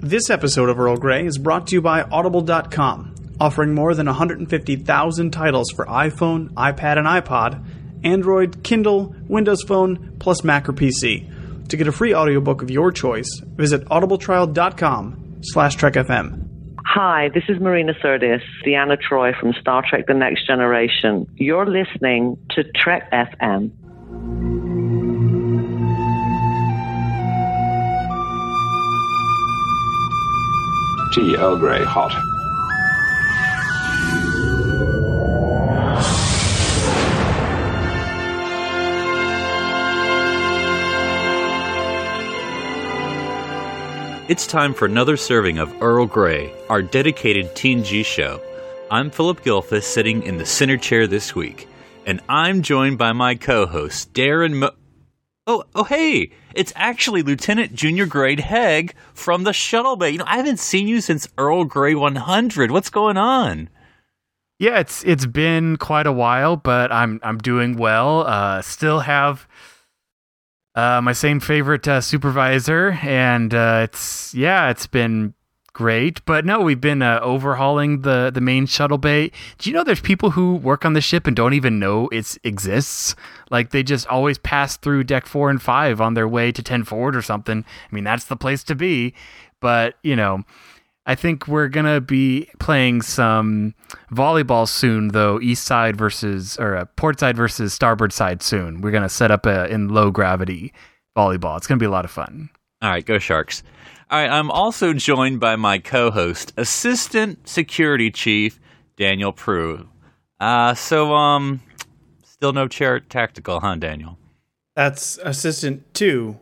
This episode of Earl Grey is brought to you by Audible.com, offering more than 150,000 titles for iPhone, iPad, and iPod, Android, Kindle, Windows Phone, plus Mac or PC. To get a free audiobook of your choice, visit audibletrial.com slash trekfm. Hi, this is Marina Sirtis, Deanna Troi from Star Trek The Next Generation. You're listening to Trek FM. Tea Earl Grey hot. It's time for another serving of Earl Grey, our dedicated TNG show. I'm Phillip Gilfus, sitting in the center chair this week, and I'm joined by my co-host Darren. Mo- oh, oh, hey! It's actually Lieutenant Junior Grade Hegg from the Shuttle Bay. You know, I haven't seen you since Earl Grey 100. What's going on? Yeah, it's it's been quite a while, but I'm I'm doing well. Uh, still have uh, my same favorite uh, supervisor, and uh, it's yeah, it's been great. But no, we've been uh, overhauling the the main shuttle bay. Do you know there's people who work on the ship and don't even know it exists? Like they just always pass through deck four and five on their way to ten forward or something. I mean, that's the place to be. But you know. I think we're gonna be playing some volleyball soon, though. East side versus or uh, port side versus starboard side soon. We're gonna set up a in low gravity volleyball. It's gonna be a lot of fun. All right, go Sharks. All right, I'm also joined by my co-host, Assistant Security Chief Daniel Proulx. Uh, so um, still no chair tactical, huh, Daniel? That's assistant 2,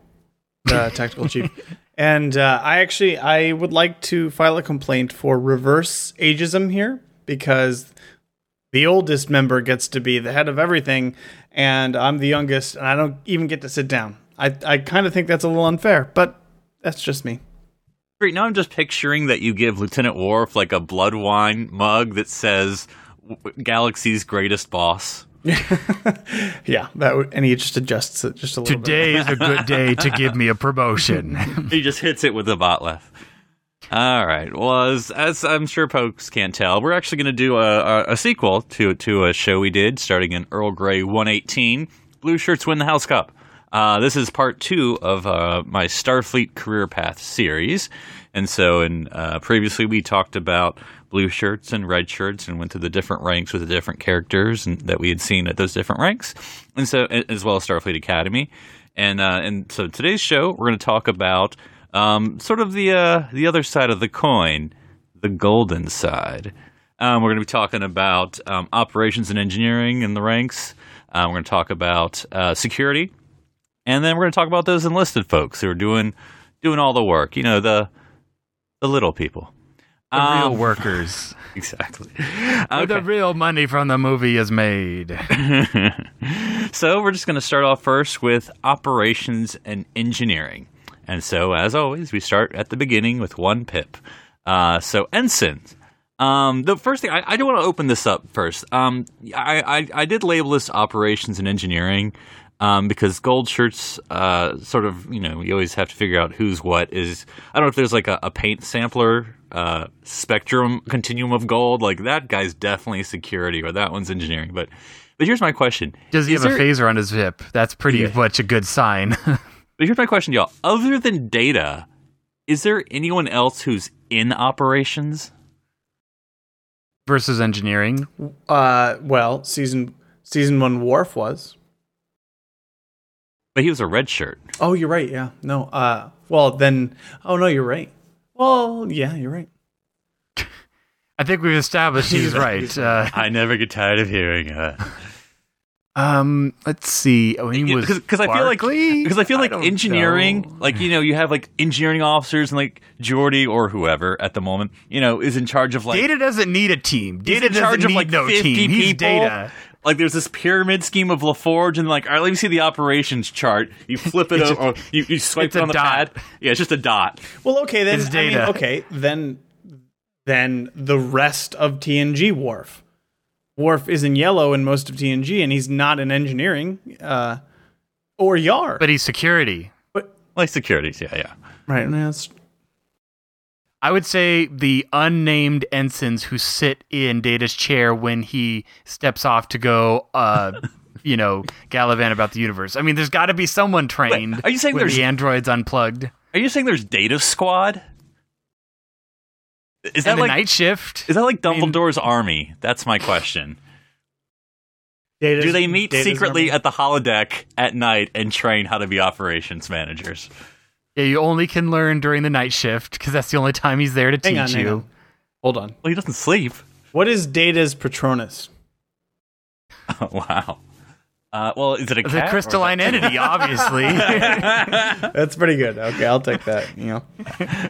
the tactical chief. And uh, I actually I would like to file a complaint for reverse ageism here because the oldest member gets to be the head of everything, and I'm the youngest, and I don't even get to sit down. I I kind of think that's a little unfair, but that's just me. Great. Now I'm just picturing that you give Lieutenant Worf like a blood wine mug that says "Galaxy's greatest boss." yeah, that would, and he just adjusts it just a little. Today bit. is a good day to give me a promotion. he just hits it with the bat'leth. All right. Well, as, as, I'm sure folks can't tell, we're actually going to do a, a, a, sequel to to a show we did starting in Earl Grey 118. Blue shirts win the House Cup. Uh, this is part two of uh, my Starfleet career path series, and so in uh, previously we talked about blue shirts and red shirts and went through the different ranks with the different characters and, that we had seen at those different ranks, and so as well as Starfleet Academy. And uh, and so today's show we're going to talk about um, sort of the uh, the other side of the coin, the golden side. Um, we're going to be talking about um, operations and engineering in the ranks. Uh, we're going to talk about security, and then we're going to talk about those enlisted folks who are doing doing all the work. You know the the little people. The real workers. Exactly. Where the real money from the movie is made. so we're just going to start off first with operations and engineering. And so, as always, we start at the beginning with one pip. Uh, so, ensigns. Um, the first thing I, I do want to open this up first. Um, I, I, I did label this operations and engineering um, because gold shirts, uh, sort of, you know, you always have to figure out who's what is. I don't know if there's like a, a paint sampler uh, spectrum continuum of gold. Like that guy's definitely security, or that one's engineering. But but here's my question: Does he Is have there- a phaser on his hip? That's pretty Yeah. much a good sign. But here's my question, y'all. Other than data, is there anyone else who's in operations? Versus engineering. Uh, well, season season one Worf was. But he was a red shirt. Oh, you're right. Yeah. No. Uh. Well, then. Oh no, you're right. Well, yeah, you're right. I think we've established he's right. Uh, I never get tired of hearing it. um, let's see. Oh, he was Because I feel like Barclay? because I feel like don't engineering, know. like you know, you have like engineering officers and like Geordie or whoever at the moment, you know, is in charge of like Data doesn't need a team. Data in charge doesn't of like no 50 team. He's people. data. Like there's this pyramid scheme of LaForge, and like, all right, let me see the operations chart. You flip it over, or you, you swipe it on the dot. pad. Yeah, it's just a dot. Well, okay then. It's I mean, okay, then then the rest of TNG Worf. Worf is in yellow in most of TNG, and he's not in engineering uh, or Yar. But he's security. but Like security, yeah, yeah. right, no, that's I would say the unnamed ensigns who sit in Data's chair when he steps off to go, uh, you know, gallivant about the universe. I mean, there's got to be someone trained. are you saying when there's- the androids unplugged? Are you saying there's Data Squad? Is that And like night shift? is that like I mean- Dumbledore's army? That's my question. Data's- Do they meet Data's secretly army. at the holodeck at night and train how to be operations managers? Yeah, you only can learn during the night shift because that's the only time he's there to Hang teach on, you. on. Hold on. Well, he doesn't sleep. What is Data's Patronus? Oh, wow. Uh, well, is it a The cat or- crystalline entity, obviously. That's pretty good. Okay, I'll take that. You know,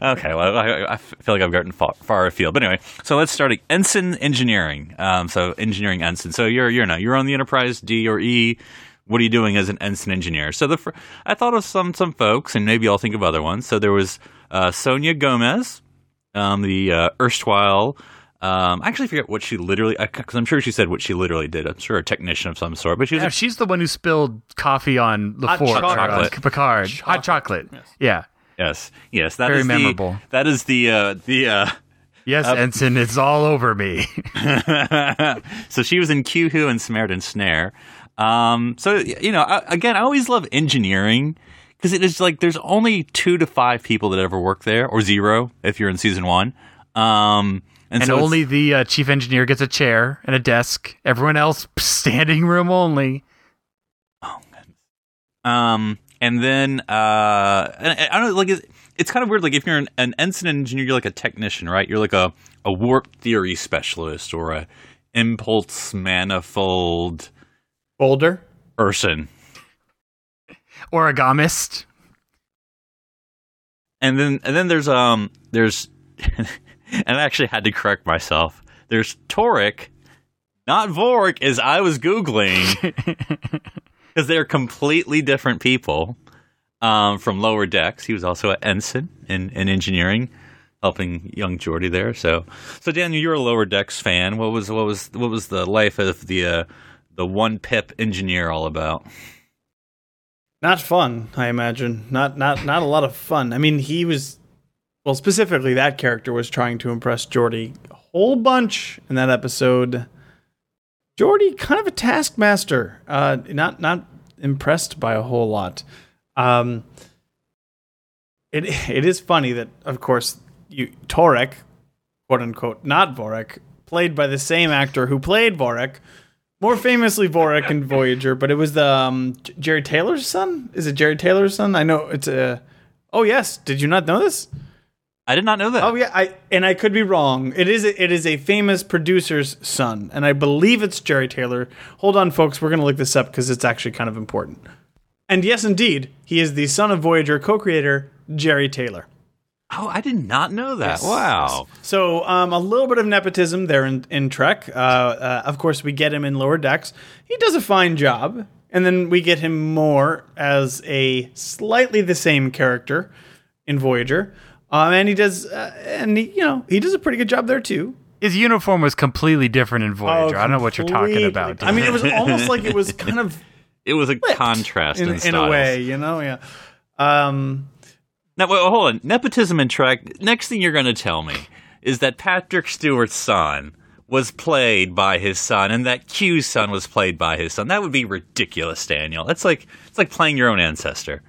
Okay, well, I, I feel like I've gotten far, far afield. But anyway, so let's start at ensign engineering. Um, so engineering ensign. So you're you're no, you're on the Enterprise D or E. What are you doing as an ensign engineer? So the fir- I thought of some some folks, and maybe I'll think of other ones. So there was uh, Sonya Gomez, um, the uh, erstwhile. Um, I actually forget what she literally, because I'm sure she said what she literally did. I'm sure a technician of some sort, but she was yeah, a she's the one who spilled coffee on Hot LaForge, or on chocolate. Picard. Hot chocolate. Yeah. yes, yes. That Very is the- memorable. that is the uh, the. Uh, Yes, Ensign, it's all over me. so she was in Q Who and Samaritan Snare. Um, so you know, I, again, I always love engineering because it is like there's only two to five people that ever work there, or zero if you're in season one. Um, and, and so only the uh, chief engineer gets a chair and a desk. Everyone else, standing room only. Oh, Um, and then uh, and I I don't know, like it's, it's kind of weird. Like if you're an, an ensign engineer, you're like a technician, right? You're like a a warp theory specialist or a impulse manifold Boulder. person. Origamist. and then and then there's um there's and I actually had to correct myself. There's Taurik, not Vorik, as I was googling, because they're completely different people um, from lower decks. He was also an ensign in, in engineering, helping young Geordie there. So so Daniel, you're a lower decks fan. What was what was what was the life of the uh, the one pip engineer all about? Not fun, I imagine. Not not not a lot of fun. I mean, he was well, specifically that character was trying to impress Geordie a whole bunch in that episode. Geordie, kind of a taskmaster, uh, not not impressed by a whole lot. Um, it it is funny that, of course, you Taurik, quote unquote, not Vorik, played by the same actor who played Vorik, more famously Vorik and Voyager, but it was the um, J- Jeri Taylor's son. Is it Jeri Taylor's son? I know it's a. Oh yes, did you not know this? I did not know that. Oh yeah, I and I could be wrong. It is a, it is a famous producer's son, and I believe it's Jeri Taylor. Hold on, folks, we're gonna look this up because it's actually kind of important. And yes, indeed, he is the son of Voyager co-creator Jeri Taylor. Oh, I did not know that. Yes. Wow. So um, a little bit of nepotism there in, in Trek. Uh, uh, of course, we get him in lower decks. He does a fine job, and then we get him more as a slightly the same character in Voyager. Um, and he does, uh, and he, you know, he does a pretty good job there too. His uniform was completely different in Voyager. I don't know what you're talking about. I mean, it was almost like it was kind of It was a contrast in, in, in a way, you know. Yeah. Um, Now, wait, hold on. Nepotism in Trek. Next thing you're going to tell me is that Patrick Stewart's son was played by his son, and that Q's son was played by his son. That would be ridiculous, Daniel. That's like it's like playing your own ancestor.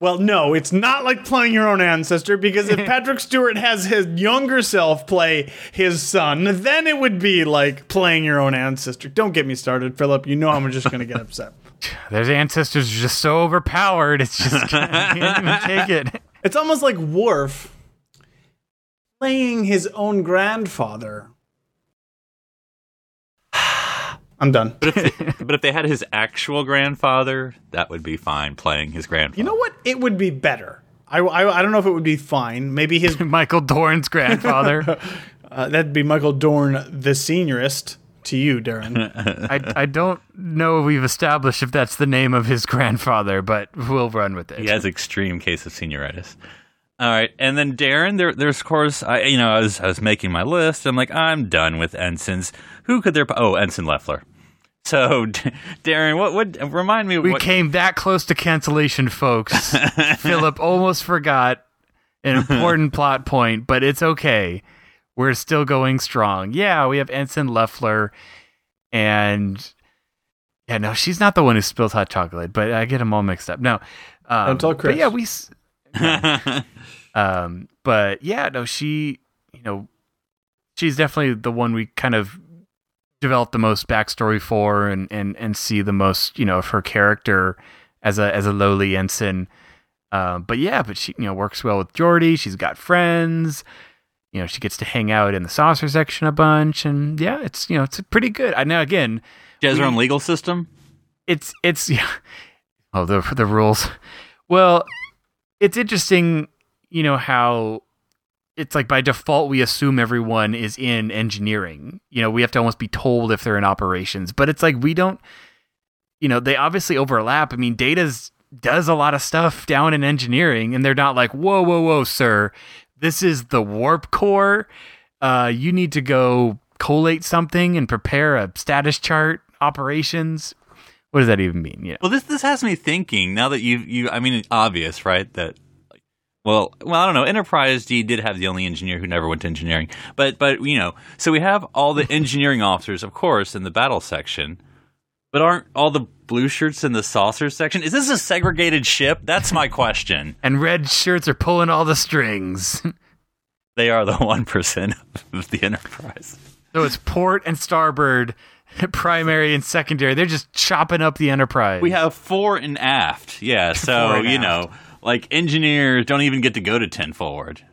Well, no, it's not like playing your own ancestor because if Patrick Stewart has his younger self play his son, then it would be like playing your own ancestor. Don't get me started, Phillip. You know I'm just going to get upset. Their ancestors are just so overpowered. It's just can't even take it. It's almost like Worf playing his own grandfather. I'm done. But if they had his actual grandfather, that would be fine playing his grandfather. You know what? It would be better. I, I, I don't know if it would be fine. Maybe his Michael Dorn's grandfather. uh, that'd be Michael Dorn, the seniorist. To you, Darren. I, I don't know if we've established if that's the name of his grandfather, but we'll run with it. He has extreme case of senioritis. All right, and then Darren, there, there's of course, I you know, I was I was making my list. I'm like, I'm done with ensigns. Who could there? Oh, Ensign Lefler. So, Darren, what would remind me? We what, came that close to cancellation, folks. Phillip almost forgot an important plot point, but it's okay. We're still going strong. Yeah, we have Ensign Lefler, and yeah, no, she's not the one who spills hot chocolate, but I get them all mixed up. No, um, Don't tell but Chris. yeah, we. s- Um, but yeah, no, she, you know, she's definitely the one we kind of develop the most backstory for and, and, and see the most, you know, of her character as a, as a lowly ensign. Um, but yeah, but she, you know, works well with Geordie. She's got friends, you know, she gets to hang out in the saucer section a bunch. And yeah, it's, you know, it's pretty good. I know again, She has her own legal system. it's it's yeah. Oh, the the rules. Well, it's interesting, you know how it's like by default we assume everyone is in engineering. You know, we have to almost be told if they're in operations, but it's like we don't. You know, they obviously overlap. I mean, Data's does a lot of stuff down in engineering, and they're not like, whoa, whoa, whoa, sir, this is the warp core. Uh, you need to go collate something and prepare a status chart operations what does that even mean? Yeah. Well, this this has me thinking now that you you I mean, it's obvious, right? That well, well, I don't know. Enterprise D did have the only engineer who never went to engineering, but but you know, so we have all the engineering officers, of course, in the battle section, but aren't all the blue shirts in the saucer section? Is this a segregated ship? That's my question. And red shirts are pulling all the strings. They are the one percent of the Enterprise. so it's port and starboard, primary and secondary. They're just chopping up the Enterprise. We have fore and aft. Yeah, so you aft. know, like engineers don't even get to go to ten forward.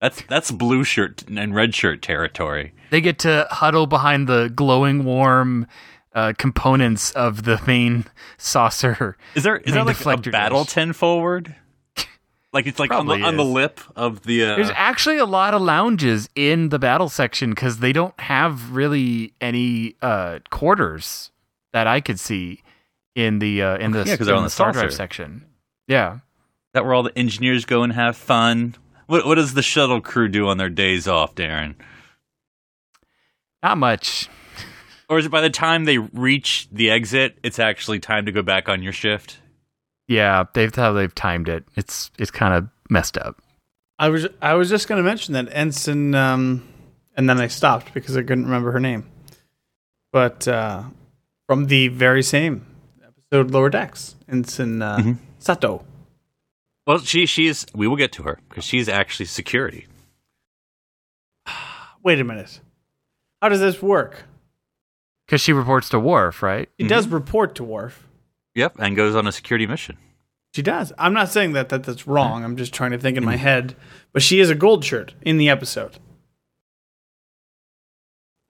That's that's blue shirt and red shirt territory. they get to huddle behind the glowing warm uh, components of the main saucer. Is there is there like a battle dish. ten forward? Like it's like on the, on the lip of the. Uh, There's actually a lot of lounges in the battle section because they don't have really any uh, quarters that I could see in the uh, in the Yeah, 'cause they're in on the star drive section. Yeah. that where all the engineers go and have fun. What what does the shuttle crew do on their days off, Darren? Not much. Or is it by the time they reach the exit, it's actually time to go back on your shift? Yeah, they've how they've timed it. It's it's kind of messed up. I was I was just going to mention that ensign, um, and then I stopped because I couldn't remember her name. But uh, from the very same episode, Lower Decks, ensign uh, Mhm. Sito. Well, she she's we will get to her because she's actually security. Wait a minute. How does this work? Because she reports to Worf, right? He does report to Worf. Yep, and goes on a security mission. She does. I'm not saying that, that that's wrong. I'm just trying to think in my head. But she is a gold shirt in the episode.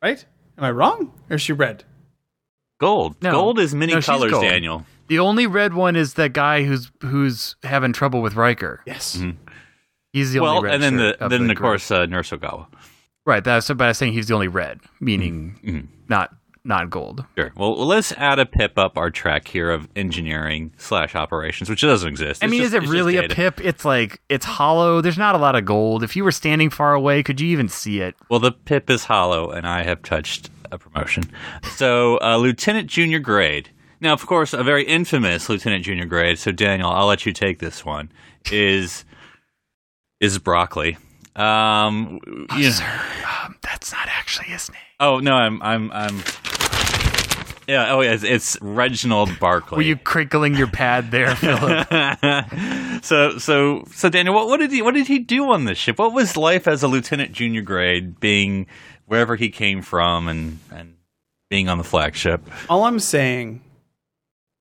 Right? Am I wrong? Or is she red? Gold. No. Gold is many No, colors. Daniel. The only red one is that guy who's who's having trouble with Riker. Yes. Mhm. He's the Well, only red. and then shirt the of then the of course uh, Nurse Ogawa. right. That's but I was saying he's the only red, meaning Mhm. not not gold. Sure. Well, let's add a pip up our track here of engineering slash operations, which doesn't exist. I It's mean, just- is it really a pip? It's like it's hollow. There's not a lot of gold. If you were standing far away, could you even see it? Well, the pip is hollow, and I have touched a promotion. So, uh, Lieutenant Junior Grade. Now, of course, a very infamous Lieutenant Junior Grade. So, Daniel, I'll let you take this one. Is is broccoli? Um, you know- Um, that's not actually his name. Oh no, I'm I'm I'm. Yeah. Oh, yeah. It's, it's Reginald Barclay. Were you crinkling your pad there, Phillip? so so so Daniel, what, what did he what did he do on this ship? What was life as a lieutenant junior grade, being wherever he came from and and being on the flagship? All I'm saying,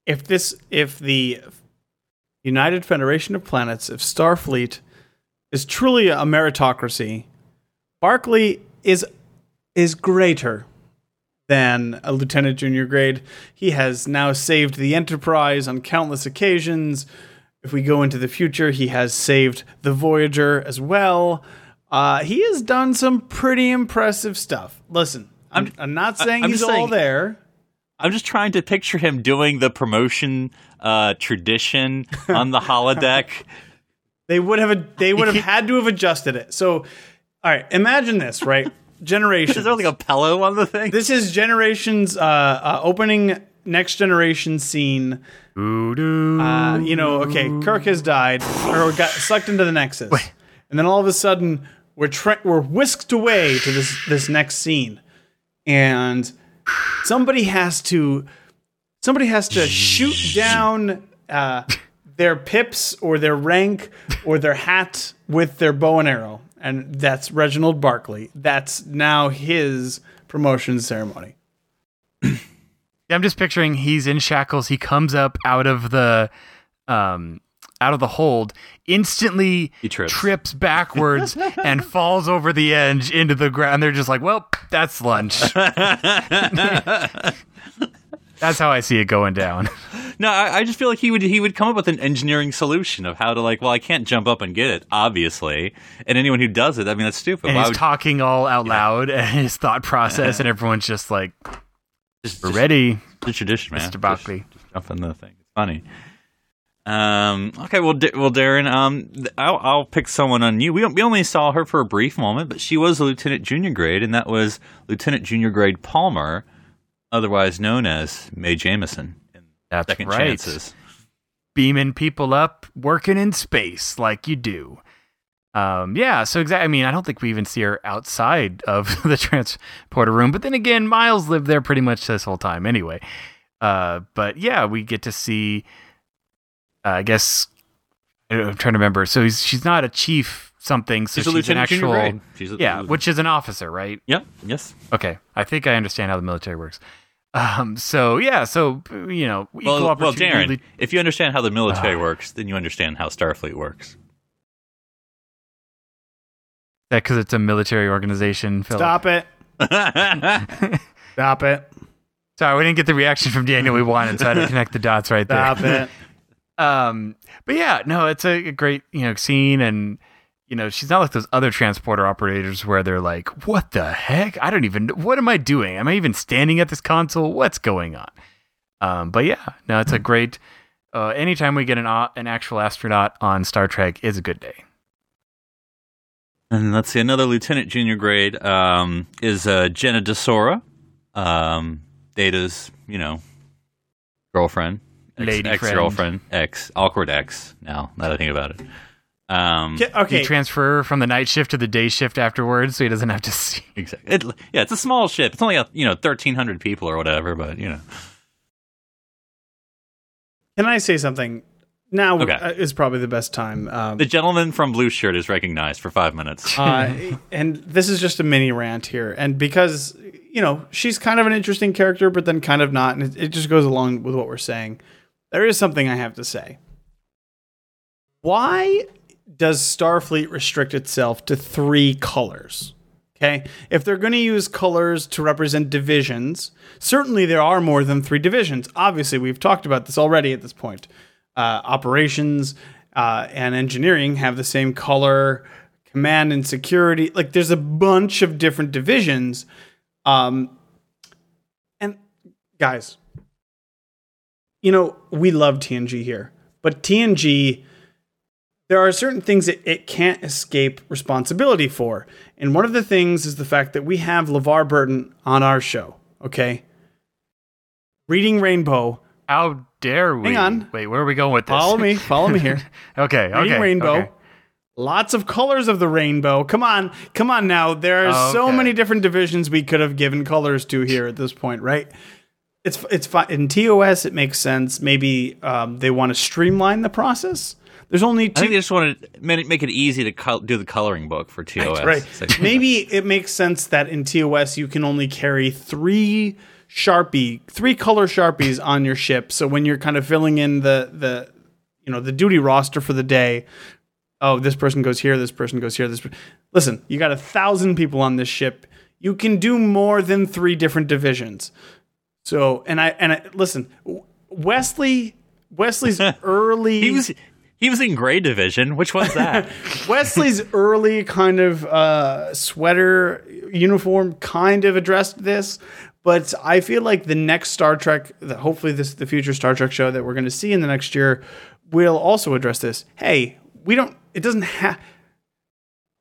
if this, if the United Federation of Planets, if Starfleet is truly a meritocracy, Barclay is is greater than a lieutenant junior grade. He has now saved the Enterprise on countless occasions. If we go into the future, he has saved the Voyager as well. Uh, he has done some pretty impressive stuff. Listen, I'm, I'm, not saying I'm he's just all there. I'm just trying to picture him doing the promotion uh, tradition on the holodeck. They would have they would have had to have adjusted it. So, all right, imagine this, right? Generations. Is there like a pillow on the thing? this is generations uh, uh, opening next generation scene. Uh, you know, okay, Kirk has died or got sucked into the Nexus. and then all of a sudden we're tra- we're whisked away to this this next scene, and somebody has to somebody has to shoot down uh, their pips or their rank or their hat with their bow and arrow, and that's Reginald Barclay. That's now his promotion ceremony. I'm just picturing he's in shackles. He comes up out of the um out of the hold, instantly He trips. backwards and falls over the edge into the ground. They're just like, "Well, that's lunch." that's how I see it going down. No, I, I just feel like he would he would come up with an engineering solution of how to like. Well, I can't jump up and get it, obviously. And anyone who does it, I mean, that's stupid. And Why he's would talking all out loud and his thought process, and everyone's just like, just, "We're just- ready." the tradition, man? Mr. Just- just jump in the thing. It's funny. Um. Okay. Well, D- well, Darren. Um. I'll, I'll pick someone on you. We we only saw her for a brief moment, but she was a lieutenant junior grade, and that was Lieutenant Junior Grade Palmer, otherwise known as Mae Jemison in That's Second right. Chances. beaming people up, working in space like you do. Um, yeah, so exactly. I mean, I don't think we even see her outside of the transporter room. But then again, Miles lived there pretty much this whole time anyway. Uh, but yeah, we get to see. Uh, I guess I'm trying to remember. So he's, she's not a chief something. So She's she's, a lieutenant an actual. She's a, Yeah, which is an officer, right? Yep. Yes. Okay, I think I understand how the military works. Um, so yeah, so you know, equal Well, well. Darren, if you understand how the military Ah. works, then you understand how Starfleet works. that because it's a military organization. Phillip. Stop it! Stop it! Sorry, we didn't get the reaction from Daniel we wanted, so I had to connect the dots right there. Stop it! Um, but yeah, no, it's a, a great you know scene, and you know she's not like those other transporter operators where they're like, "What the heck? I don't even. What am I doing? Am I even standing at this console? What's going on?" Um, but yeah, no, it's a great. Uh, anytime we get an a- an actual astronaut on Star Trek is a good day. And let's see, another lieutenant junior grade um, is uh, Jenna D'Sora, um, Data's, you know, girlfriend, ex, Lady ex friend. girlfriend, ex awkward ex. Now that I think about it, um, Okay, okay. You transfer from the night shift to the day shift afterwards, so he doesn't have to see. exactly. It, yeah, it's a small ship. It's only a, you know thirteen hundred people or whatever, but you know, Can I say something? Now Okay. uh, is probably the best time. Um, the gentleman from blue shirt is recognized for five minutes. uh, and this is just a mini rant here, and because you know she's kind of an interesting character, but then kind of not, and it, it just goes along with what we're saying. There is something I have to say. Why does Starfleet restrict itself to three colors? Okay, if they're going to use colors to represent divisions, certainly there are more than three divisions. Obviously, we've talked about this already at this point. Uh, operations uh, and engineering have the same color. Command and security, like there's a bunch of different divisions. Um, and guys, you know we love TNG here, but TNG there are certain things that it can't escape responsibility for. And one of the things is the fact that we have LeVar Burton on our show, okay? Reading Rainbow. How dare we? Hang on. Wait, where are we going with this? Follow me, follow me here. okay, Reading okay. Rainbow. okay. Lots of colors of the rainbow. Come on, come on now. There are so many different divisions we could have given colors to here at this point, right? It's it's fine in TOS. It makes sense. Maybe um, they want to streamline the process. There's only I two. think they just want to make it, easy to col- do the coloring book for TOS. Right. Like- Maybe it makes sense that in TOS you can only carry three Sharpie, three color Sharpies on your ship. So when you're kind of filling in the the you know the duty roster for the day, oh this person goes here, this person goes here. This per- listen, you got a thousand people on this ship. You can do more than three different divisions. So and I and I listen, Wesley. Wesley's early. he was he was in gray division. Which was that? Wesley's early kind of uh, sweater uniform kind of addressed this, but I feel like the next Star Trek, hopefully this the future Star Trek show that we're going to see in the next year, will also address this. Hey, we don't. It doesn't have.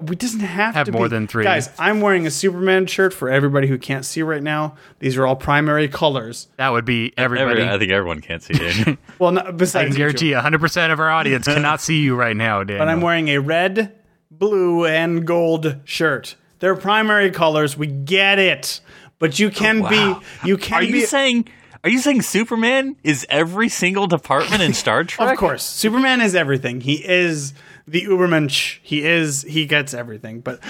We doesn't have, to Have to more be- than three. guys. I'm wearing a Superman shirt for everybody who can't see right now. These are all primary colors. That would be everybody. Every, I think everyone can't see it. Well, no, I besides can you guarantee 100% of our audience cannot see you right now, Dan. But I'm wearing a red blue, and gold shirt. They're primary colors. We get it. But you can oh, Wow. be you can Are be you saying? Are you saying Superman is every single department in Star Trek? Of course, Superman is everything. He is the Ubermensch. He is. He gets everything. But,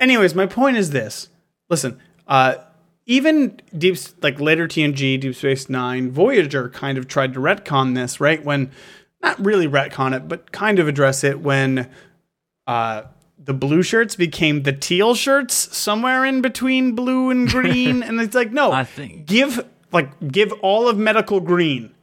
anyways, my point is this. Listen, uh, even deep like later TNG, Deep Space Nine, Voyager kind of tried to retcon this, right? When not really retcon it, but kind of address it when uh, the blue shirts became the teal shirts somewhere in between blue and green, and it's like no, I think- give like give all of medical green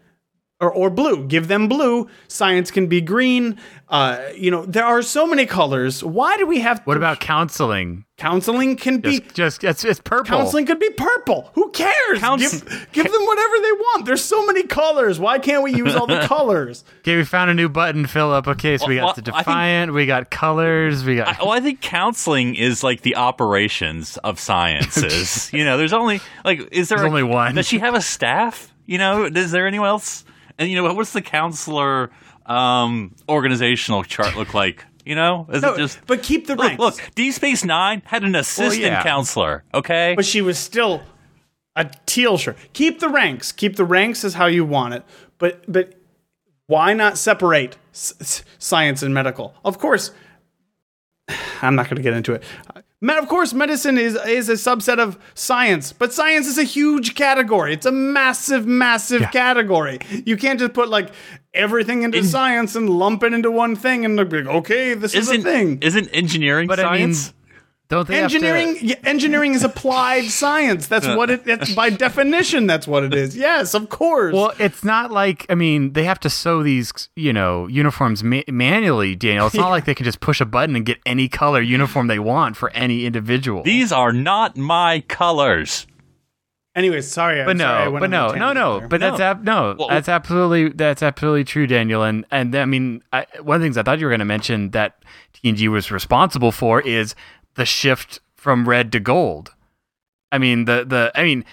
or, or blue. Give them blue. Science can be green. Uh, you know, there are so many colors. Why do we have What about counseling? counseling? Can be Just, just it's, it's purple. counseling could be purple. Who cares? Couns- give, give them whatever they want. There's so many colors. Why can't we use all the colors? Okay, we found a new button, Phillip. Okay, so we Well, got the well, I think- defiant, we got colors, we got. Well, I think counseling is like the operations of sciences. you know, there's only like, is there There's a- only one. Does she have a staff? You know, is there anyone else? And you know, what, what's the counselor um, organizational chart look like? You know, is No, it just but keep the look? ranks. Look, D Space Nine had an assistant yeah. counselor. Okay, but she was still a teal shirt. Keep the ranks. Keep the ranks is how you want it. But but why not separate s- s- science and medical? Of course, I'm not going to get into it. Me- Of course, medicine is is a subset of science, but science is a huge category. It's a massive, massive category. You can't just put like everything into science and lump it into one thing and look like, okay, this is a isn't thing. isn't engineering But I mean, science? Don't they have to- engineering yeah, engineering is applied science that's what it that's by definition that's what it is yes of course Well, it's not like I mean they have to sew these you know uniforms ma- manually, Daniel. It's not like they can just push a button and get any color uniform they want for any individual. These are not my colors. anyways sorry but I'm sorry I no, went but no, no, no. there. But that's No. ab- no, Well- that's absolutely that's absolutely true, Daniel. And and I mean, I, one of the things I thought you were going to mention that TNG was responsible for is the shift from red to gold. I mean, the the I mean,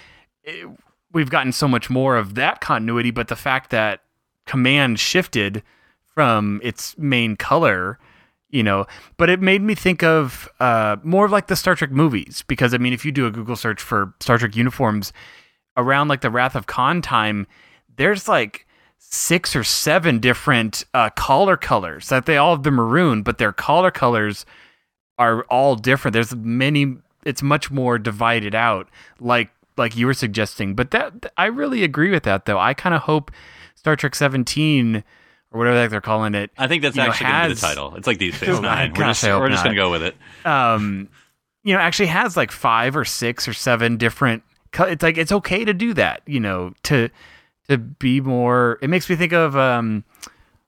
it, we've gotten so much more of that continuity, but the fact that command shifted from its main color you know but it made me think of uh, more of like the star trek movies because i mean if you do a google search for star trek uniforms around like the wrath of khan time there's like six or seven different uh, collar colors that they all have the maroon but their collar colors are all different there's many it's much more divided out like like you were suggesting but that i really agree with that though i kind of hope star trek 17 or whatever the heck they're calling it I think that's know, actually going to be has- the title. It's like Deep Space Oh, Nine. We're just, we're just going to go with it. um, you know, actually has like five or six or seven different. It's like it's okay to do that, you know, to to be more. It makes me think of um,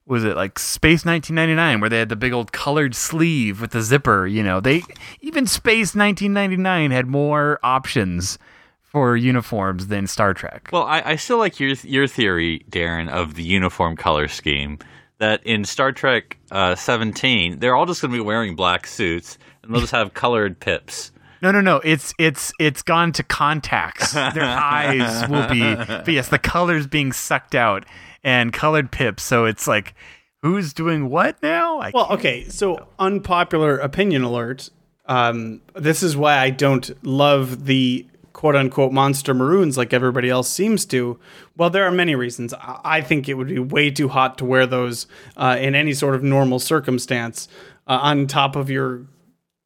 was it like Space 1999 where they had the big old colored sleeve with the zipper. You know, they even Space 1999 had more options for uniforms than Star Trek. Well, I, I still like your your theory, Darren, of the uniform color scheme. That in Star Trek uh, 17, they're all just going to be wearing black suits, and they'll just have colored pips. No, no, no. It's it's it's gone to contacts. Their eyes will be, but yes, the colors being sucked out and colored pips. So it's like, who's doing what now? I well okay so unpopular opinion alert um, this is why i don't love the quote unquote monster maroons like everybody else seems to well there are many reasons i, I think it would be way too hot to wear those uh, in any sort of normal circumstance uh, on top of your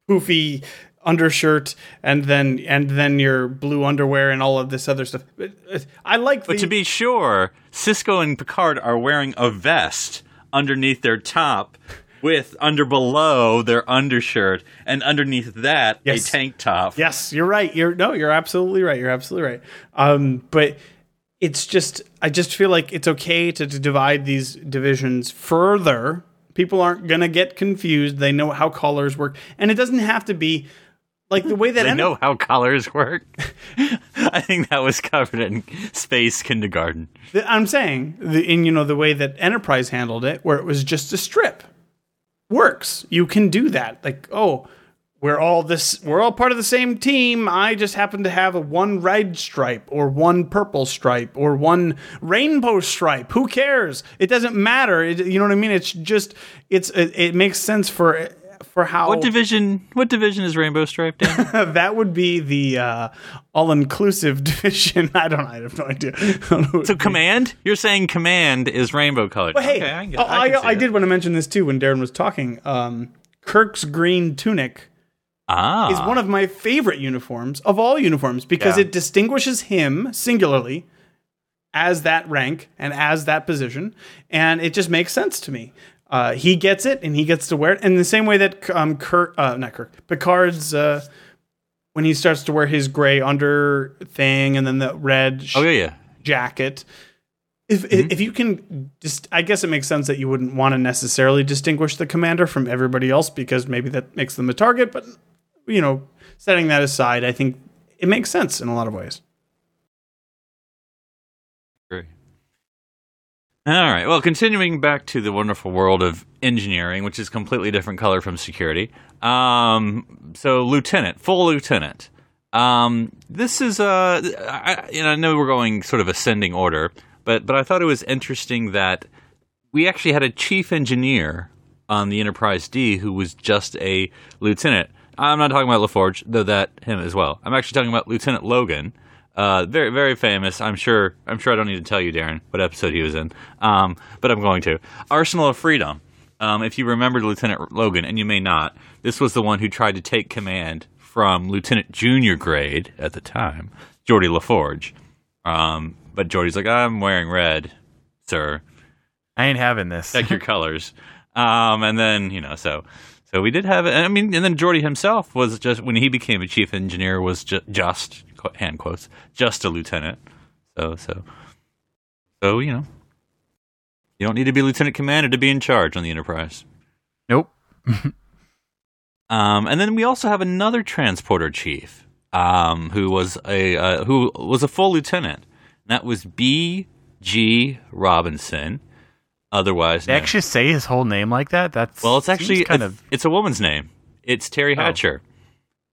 poofy undershirt and then and then your blue underwear and all of this other stuff. But, I like But to be sure, Sisko and Picard are wearing a vest underneath their top, with under below their undershirt, and underneath that Yes. a tank top. Yes, you're right. You're no, you're absolutely right. You're absolutely right. Um, but it's just I just feel like it's okay to, to divide these divisions further. People aren't gonna get confused. They know how colors work, and it doesn't have to be like the way that They know how colors work. I think that was covered in space kindergarten. the- I'm saying the in you know the way that Enterprise handled it, where it was just a strip, works. You can do that. Like oh. We're all this. We're all part of the same team. I just happen to have a one red stripe, or one purple stripe, or one rainbow stripe. Who cares? It doesn't matter. It, you know what I mean? It's just. It's. It, it makes sense for for how What division? What division is Rainbow Stripe in? that would be the uh, all-inclusive division. I don't. I have no idea. I don't know. so command? You're saying command is rainbow colored? But hey, okay, I, can- oh, I, I, I did want to mention this too when Darren was talking. Um, Kirk's green tunic Ah, is one of my favorite uniforms of all uniforms because Yeah. it distinguishes him singularly as that rank and as that position, and it just makes sense to me. Uh, he gets it, and he gets to wear it in the same way that um, Kirk, uh, not Kirk, Picard's uh, when he starts to wear his gray under thing and then the red sh- Oh yeah, yeah. jacket. If Mm-hmm. if you can just, I guess it makes sense that you wouldn't want to necessarily distinguish the commander from everybody else because maybe that makes them a target. But you know, setting that aside, I think it makes sense in a lot of ways. Great. All right. Well, continuing back to the wonderful world of engineering, which is completely different color from security. Um, so lieutenant, full lieutenant. Um, this is uh, I, I know we're going sort of ascending order, but but I thought it was interesting that we actually had a chief engineer on the Enterprise D who was just a lieutenant. I'm not talking about LaForge, though that him as well. I'm actually talking about Lieutenant Logan. Uh, very very famous. I'm sure. I'm sure I don't need to tell you, Darren, what episode he was in. Um, but I'm going to Arsenal of Freedom. Um, if you remember Lieutenant Logan, and you may not, this was the one who tried to take command from Lieutenant Junior grade at the time, Geordie LaForge. Um, but Geordie's like, I'm wearing red, sir I ain't having this. check your colors. Um, and then you know, so so we did have it. I mean, and then Geordie himself was just when he became a chief engineer was ju- just hand quotes just a lieutenant. So so so you know, you don't need to be lieutenant commander to be in charge on the Enterprise. Nope. Um, and then we also have another transporter chief, um, who was a uh, who was a full lieutenant. That was B. G. Robinson, otherwise They known- actually say his whole name like that. That's Well, it's actually kind a- of. it's a woman's name. It's Teri Oh. Hatcher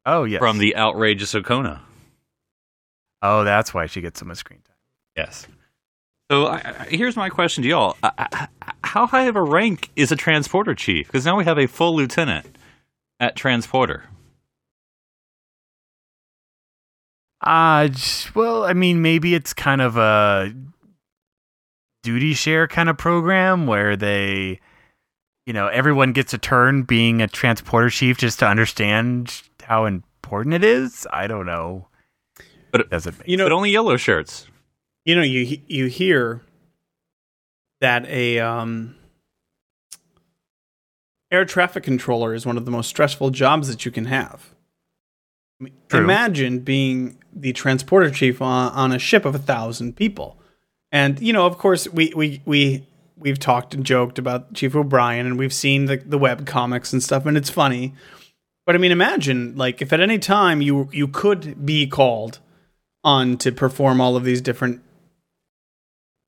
Oh yes. from the outrageous Okona. Oh, that's why she gets so much screen time. Yes. So I, I, here's my question to y'all: I, I, How high of a rank is a transporter chief? Because now we have a full lieutenant at transporter. Uh, j- well, I mean, maybe it's kind of a duty share kind of program where they, you know, everyone gets a turn being a transporter chief just to understand how important it is. I don't know. But- does it make You know, but only yellow shirts. you know, you you hear that a um, air traffic controller is one of the most stressful jobs that you can have. I mean, True. Imagine being the transporter chief on, on a ship of a thousand people, and you know, of course, we we we we've talked and joked about Chief O'Brien, and we've seen the the web comics and stuff, and it's funny. But I mean, imagine like if at any time you you could be called on to perform all of these different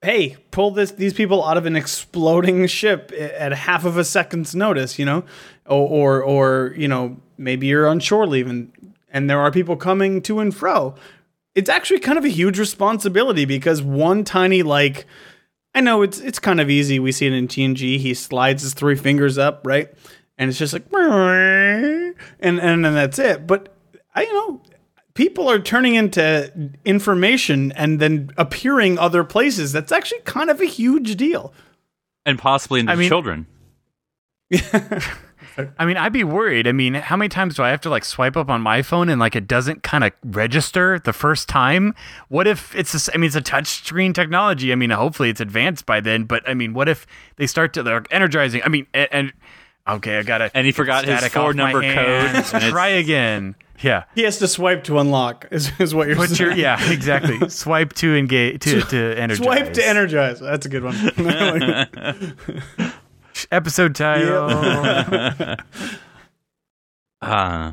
hey, pull this these people out of an exploding ship at half of a second's notice, you know, or or, or you know maybe you're on shore leave and and there are people coming to and fro. It's actually kind of a huge responsibility because one tiny like I know it's it's kind of easy. We see it in TNG. He slides his three fingers up, right, and it's just like and and then that's it. But I you know people are turning into information and then appearing other places. That's actually kind of a huge deal. And possibly into I mean- children. I mean, I'd be worried. I mean, how many times do I have to like swipe up on my phone and like it doesn't kind of register the first time? What if it's a, I mean, it's a touch screen technology. I mean, hopefully it's advanced by then, but I mean, what if they start to, they're energizing? I mean, and, and okay, I gotta. And he forgot his static four-number code, and Try again. Yeah. He has to swipe to unlock. Is, is what you're Put saying? your, yeah, exactly. Swipe to engage, to, to energize. Swipe to energize. That's a good one. Episode title. Uh,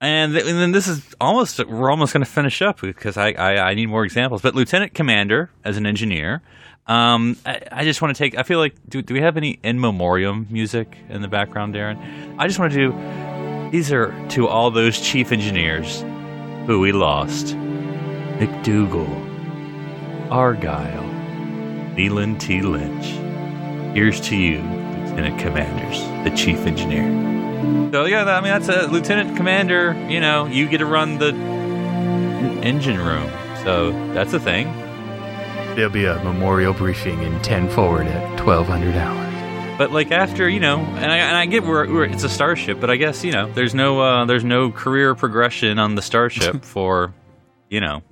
and, th- and then this is almost we're almost going to finish up because I, I I need more examples. But Lieutenant Commander as an engineer, um, I, I just want to take. I feel like do do we have any in memoriam music in the background, Darren? I just want to do. These are to all those chief engineers who we lost: MacDougal, Argyle, Leland T. Lynch. Here's to you, Lieutenant Commanders, the chief engineer. So yeah, I mean that's a lieutenant commander. You know, you get to run the engine room. So that's a thing. There'll be a memorial briefing in 10 forward at 1200 hours. But like after you know, and I, and I get where, where it's a starship, but I guess you know there's no uh, there's no career progression on the starship for you know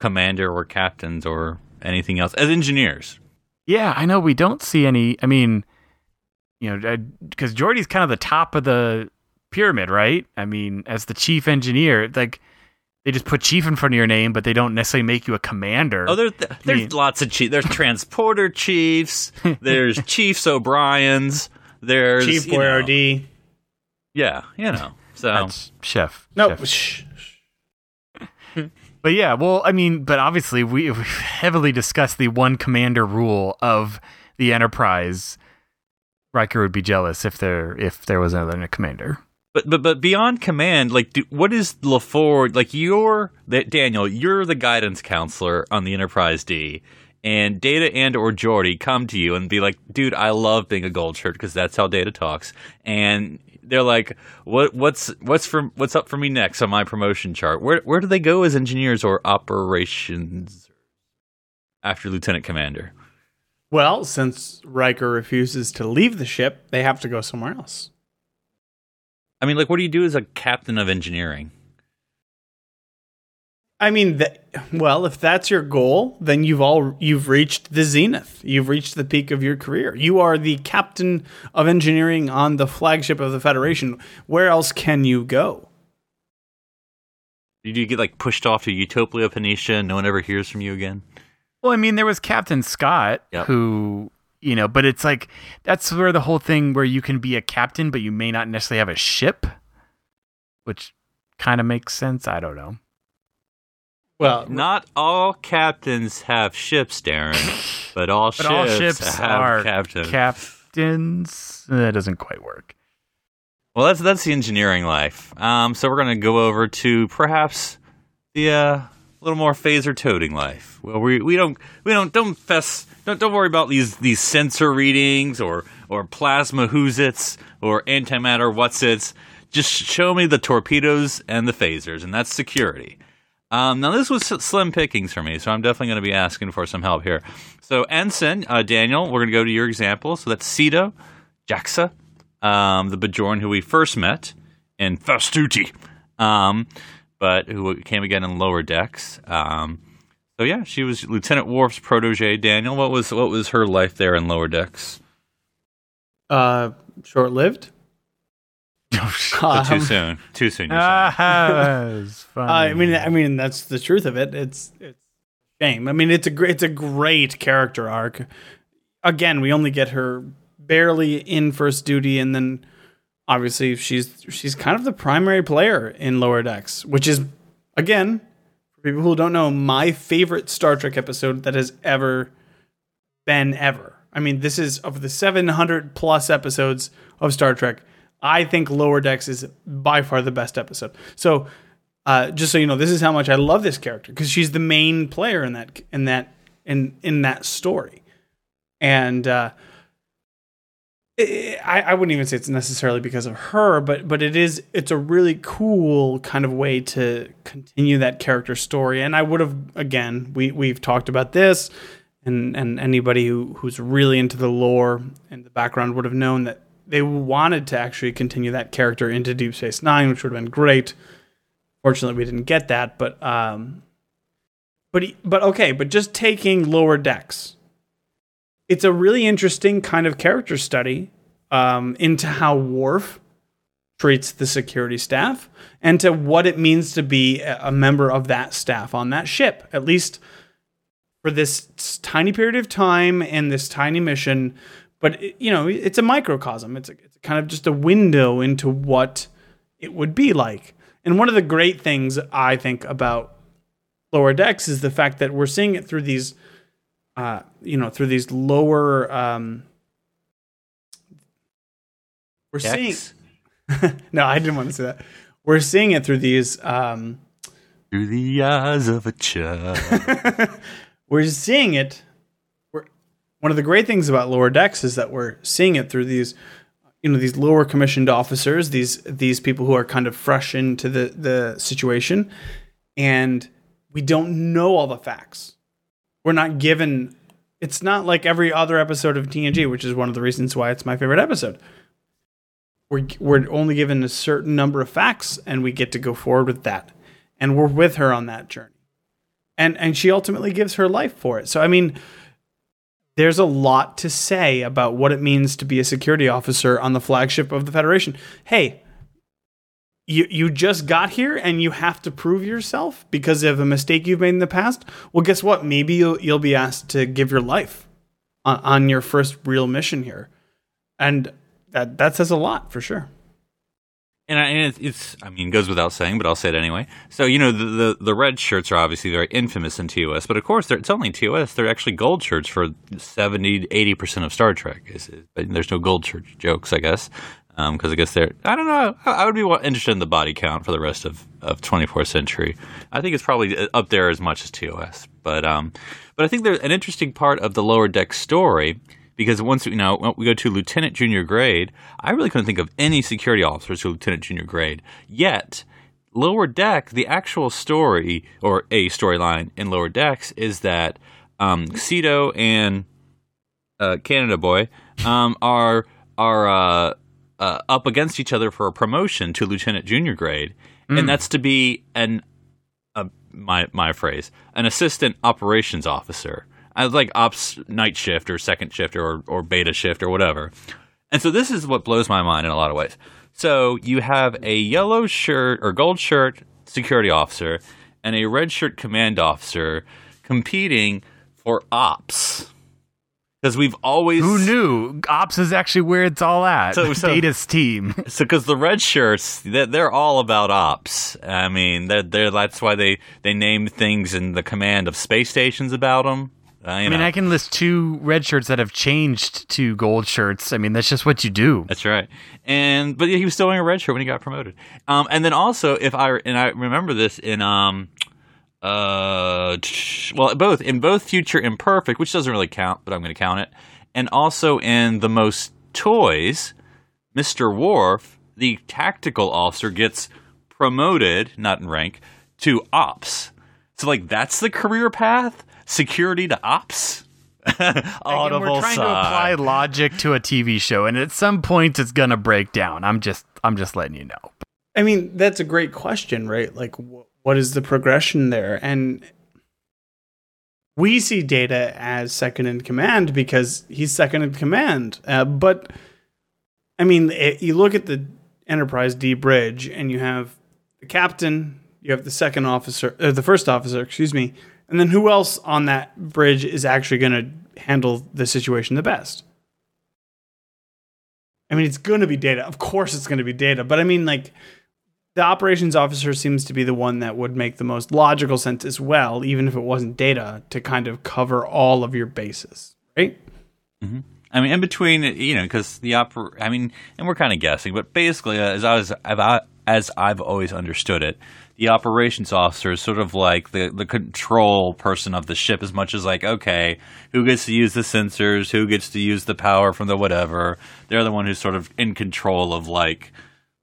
commander or captains or anything else as engineers. Yeah, I know we don't see any. I mean, you know, because Geordi's kind of the top of the pyramid, right? I mean, as the chief engineer, like they just put chief in front of your name, but they don't necessarily make you a commander. Oh, there, there's mean- lots of chiefs. There's transporter chiefs. There's Chiefs O'Briens. There's Chief you know, Boyardee. Yeah, you know. So That's chef. No, Chef. shh. But yeah, well, I mean, but obviously we we've heavily discussed the one commander rule of the Enterprise. Riker would be jealous if there if there was another commander. But but but beyond command, like, do, what is LaForge like? You're that Daniel. You're the guidance counselor on the Enterprise D, and Data and or Geordi come to you and be like, "Dude, I love being a gold shirt because that's how Data talks." And they're like, "What what's what's for what's up for me next on my promotion chart? Where where do they go as engineers or operations after lieutenant commander?" Well, since Riker refuses to leave the ship, they have to go somewhere else. I mean, like, what do you do as a captain of engineering? I mean, th- well, if that's your goal, then you've all you've reached the zenith. You've reached the peak of your career. You are the captain of engineering on the flagship of the Federation. Where else can you go? Do you get like pushed off to Utopia Planitia and no one ever hears from you again? Well, I mean, there was Captain Scott Yep. who, you know, but it's like that's where the whole thing where you can be a captain, but you may not necessarily have a ship, which kind of makes sense. I don't know. Well, Not all captains have ships, Darren, but all, But ships, all ships have are captains. captains. That doesn't quite work. well, that's that's the engineering life. Um, so we're gonna go over to perhaps the uh, little more phaser toting life. Well, we we don't we don't don't fess don't don't worry about these these sensor readings or or plasma who's its or antimatter what's its. Just show me the torpedoes and the phasers, and that's security. Um, now this was slim pickings for me, so I'm definitely going to be asking for some help here. So ensign uh, Daniel, we're going to go to your example. So that's Sito, Jaxa, um, the Bajoran who we first met First Duty, um, but who came again in lower decks. Um, so yeah, she was Lieutenant Worf's protege. Daniel, what was what was her life there in lower decks? uh, short-lived. So too Um, soon, too soon. You're saying. It's funny. I mean, I mean that's the truth of it. It's it's shame. I mean, it's a great it's a great character arc. Again, we only get her barely in first duty, and then obviously she's she's kind of the primary player in Lower Decks, which is again for people who don't know my favorite Star Trek episode that has ever been ever. I mean, this is of the 700 plus episodes of Star Trek. I think Lower Decks is by far the best episode. So, uh, just so you know, this is how much I love this character because she's the main player in that in that in in that story, and uh, I, I wouldn't even say it's necessarily because of her, but but it is it's a really cool kind of way to continue that character story. And I would have again we we've talked about this, and and anybody who who's really into the lore and the background would have known that they wanted to actually continue that character into Deep Space Nine, which would have been great. Fortunately, we didn't get that, but um, but but okay, but just taking lower decks, it's a really interesting kind of character study um, into how Worf treats the security staff and to what it means to be a member of that staff on that ship, at least for this tiny period of time and this tiny mission. But it- you know, it's a microcosm. It's a, it's kind of just a window into what it would be like. And one of the great things I think about lower decks is the fact that we're seeing it through these, uh, you know, through these lower. Um, we're seeing. No, I didn't want to say that. We're seeing it through these. Um, Through the eyes of a child. we're seeing it. We're, one of the great things about lower decks is that we're seeing it through these you know these lower commissioned officers, these these people who are kind of fresh into the the situation, and we don't know all the facts. We're not given. It's not like every other episode of TNG, which is one of the reasons why it's my favorite episode. We're we're only given a certain number of facts, and we get to go forward with that, and we're with her on that journey, and and she ultimately gives her life for it. So I mean there's a lot to say about what it means to be a security officer on the flagship of the Federation. Hey, you you just got here and you have to prove yourself because of a mistake you've made in the past. Well, guess what? Maybe you'll you'll be asked to give your life on, on your first real mission here, and that that says a lot for sure. And, I, and it's, it's, I mean, goes without saying, but I'll say it anyway. So, you know, the, the, the red shirts are obviously very infamous in TOS, but of course, it's only TOS. They're actually gold shirts for 70 80% of Star Trek. It's, but there's no gold shirt jokes, I guess, because um, I guess they're, I don't know, I, would be interested in the body count for the rest of, of 24th century. I think it's probably up there as much as TOS. But, um, but I think there's an interesting part of the lower deck story because once you know we go to lieutenant junior grade, I really couldn't think of any security officers to lieutenant junior grade. Yet, lower deck, the actual story or a storyline in lower decks is that um, Sito and uh, Canada Boy um, are are uh, uh, up against each other for a promotion to lieutenant junior grade, mm. and that's to be an uh, my my phrase an assistant operations officer. I was like ops night shift or second shift or or beta shift or whatever. And so this is what blows my mind in a lot of ways. So you have a yellow shirt or gold shirt security officer and a red shirt command officer competing for ops. Because we've always who knew ops is actually where it's all at. So, so Data's team. So because the red shirts, they're, they're, all about ops. I mean, they're, they're, that's why they they name things in the command of space stations about them. Uh, I mean, know. I can list two red shirts that have changed to gold shirts. I mean, that's just what you do. That's right. And but he was still wearing a red shirt when he got promoted. Um, and then also, if I and I remember this in um, uh, well, both in both Future Imperfect, which doesn't really count, but I'm going to count it, and also in the most toys, Mister Worf, the tactical officer, gets promoted, not in rank, to ops. So like that's the career path security to ops. Audible we're trying to apply logic to a TV show, and at some point it's gonna break down. I'm just, I'm just letting you know. I mean, that's a great question, right? Like, wh- what is the progression there? And we see Data as second in command because he's second in command. Uh, but I mean, it, you look at the Enterprise D bridge, and you have the captain, you have the second officer, uh, the first officer, excuse me, and then who else on that bridge is actually going to handle the situation the best? I mean, it's going to be data. Of course, it's going to be data. But I mean, like, the operations officer seems to be the one that would make the most logical sense as well, even if it wasn't data, to kind of cover all of your bases, right? Mm-hmm. I mean, in between, you know, because the opera, I mean, and we're kind of guessing, but basically, uh, as I was, as I've always understood it, the operations officer is sort of like the, the control person of the ship as much as like okay who gets to use the sensors who gets to use the power from the whatever they're the one who's sort of in control of like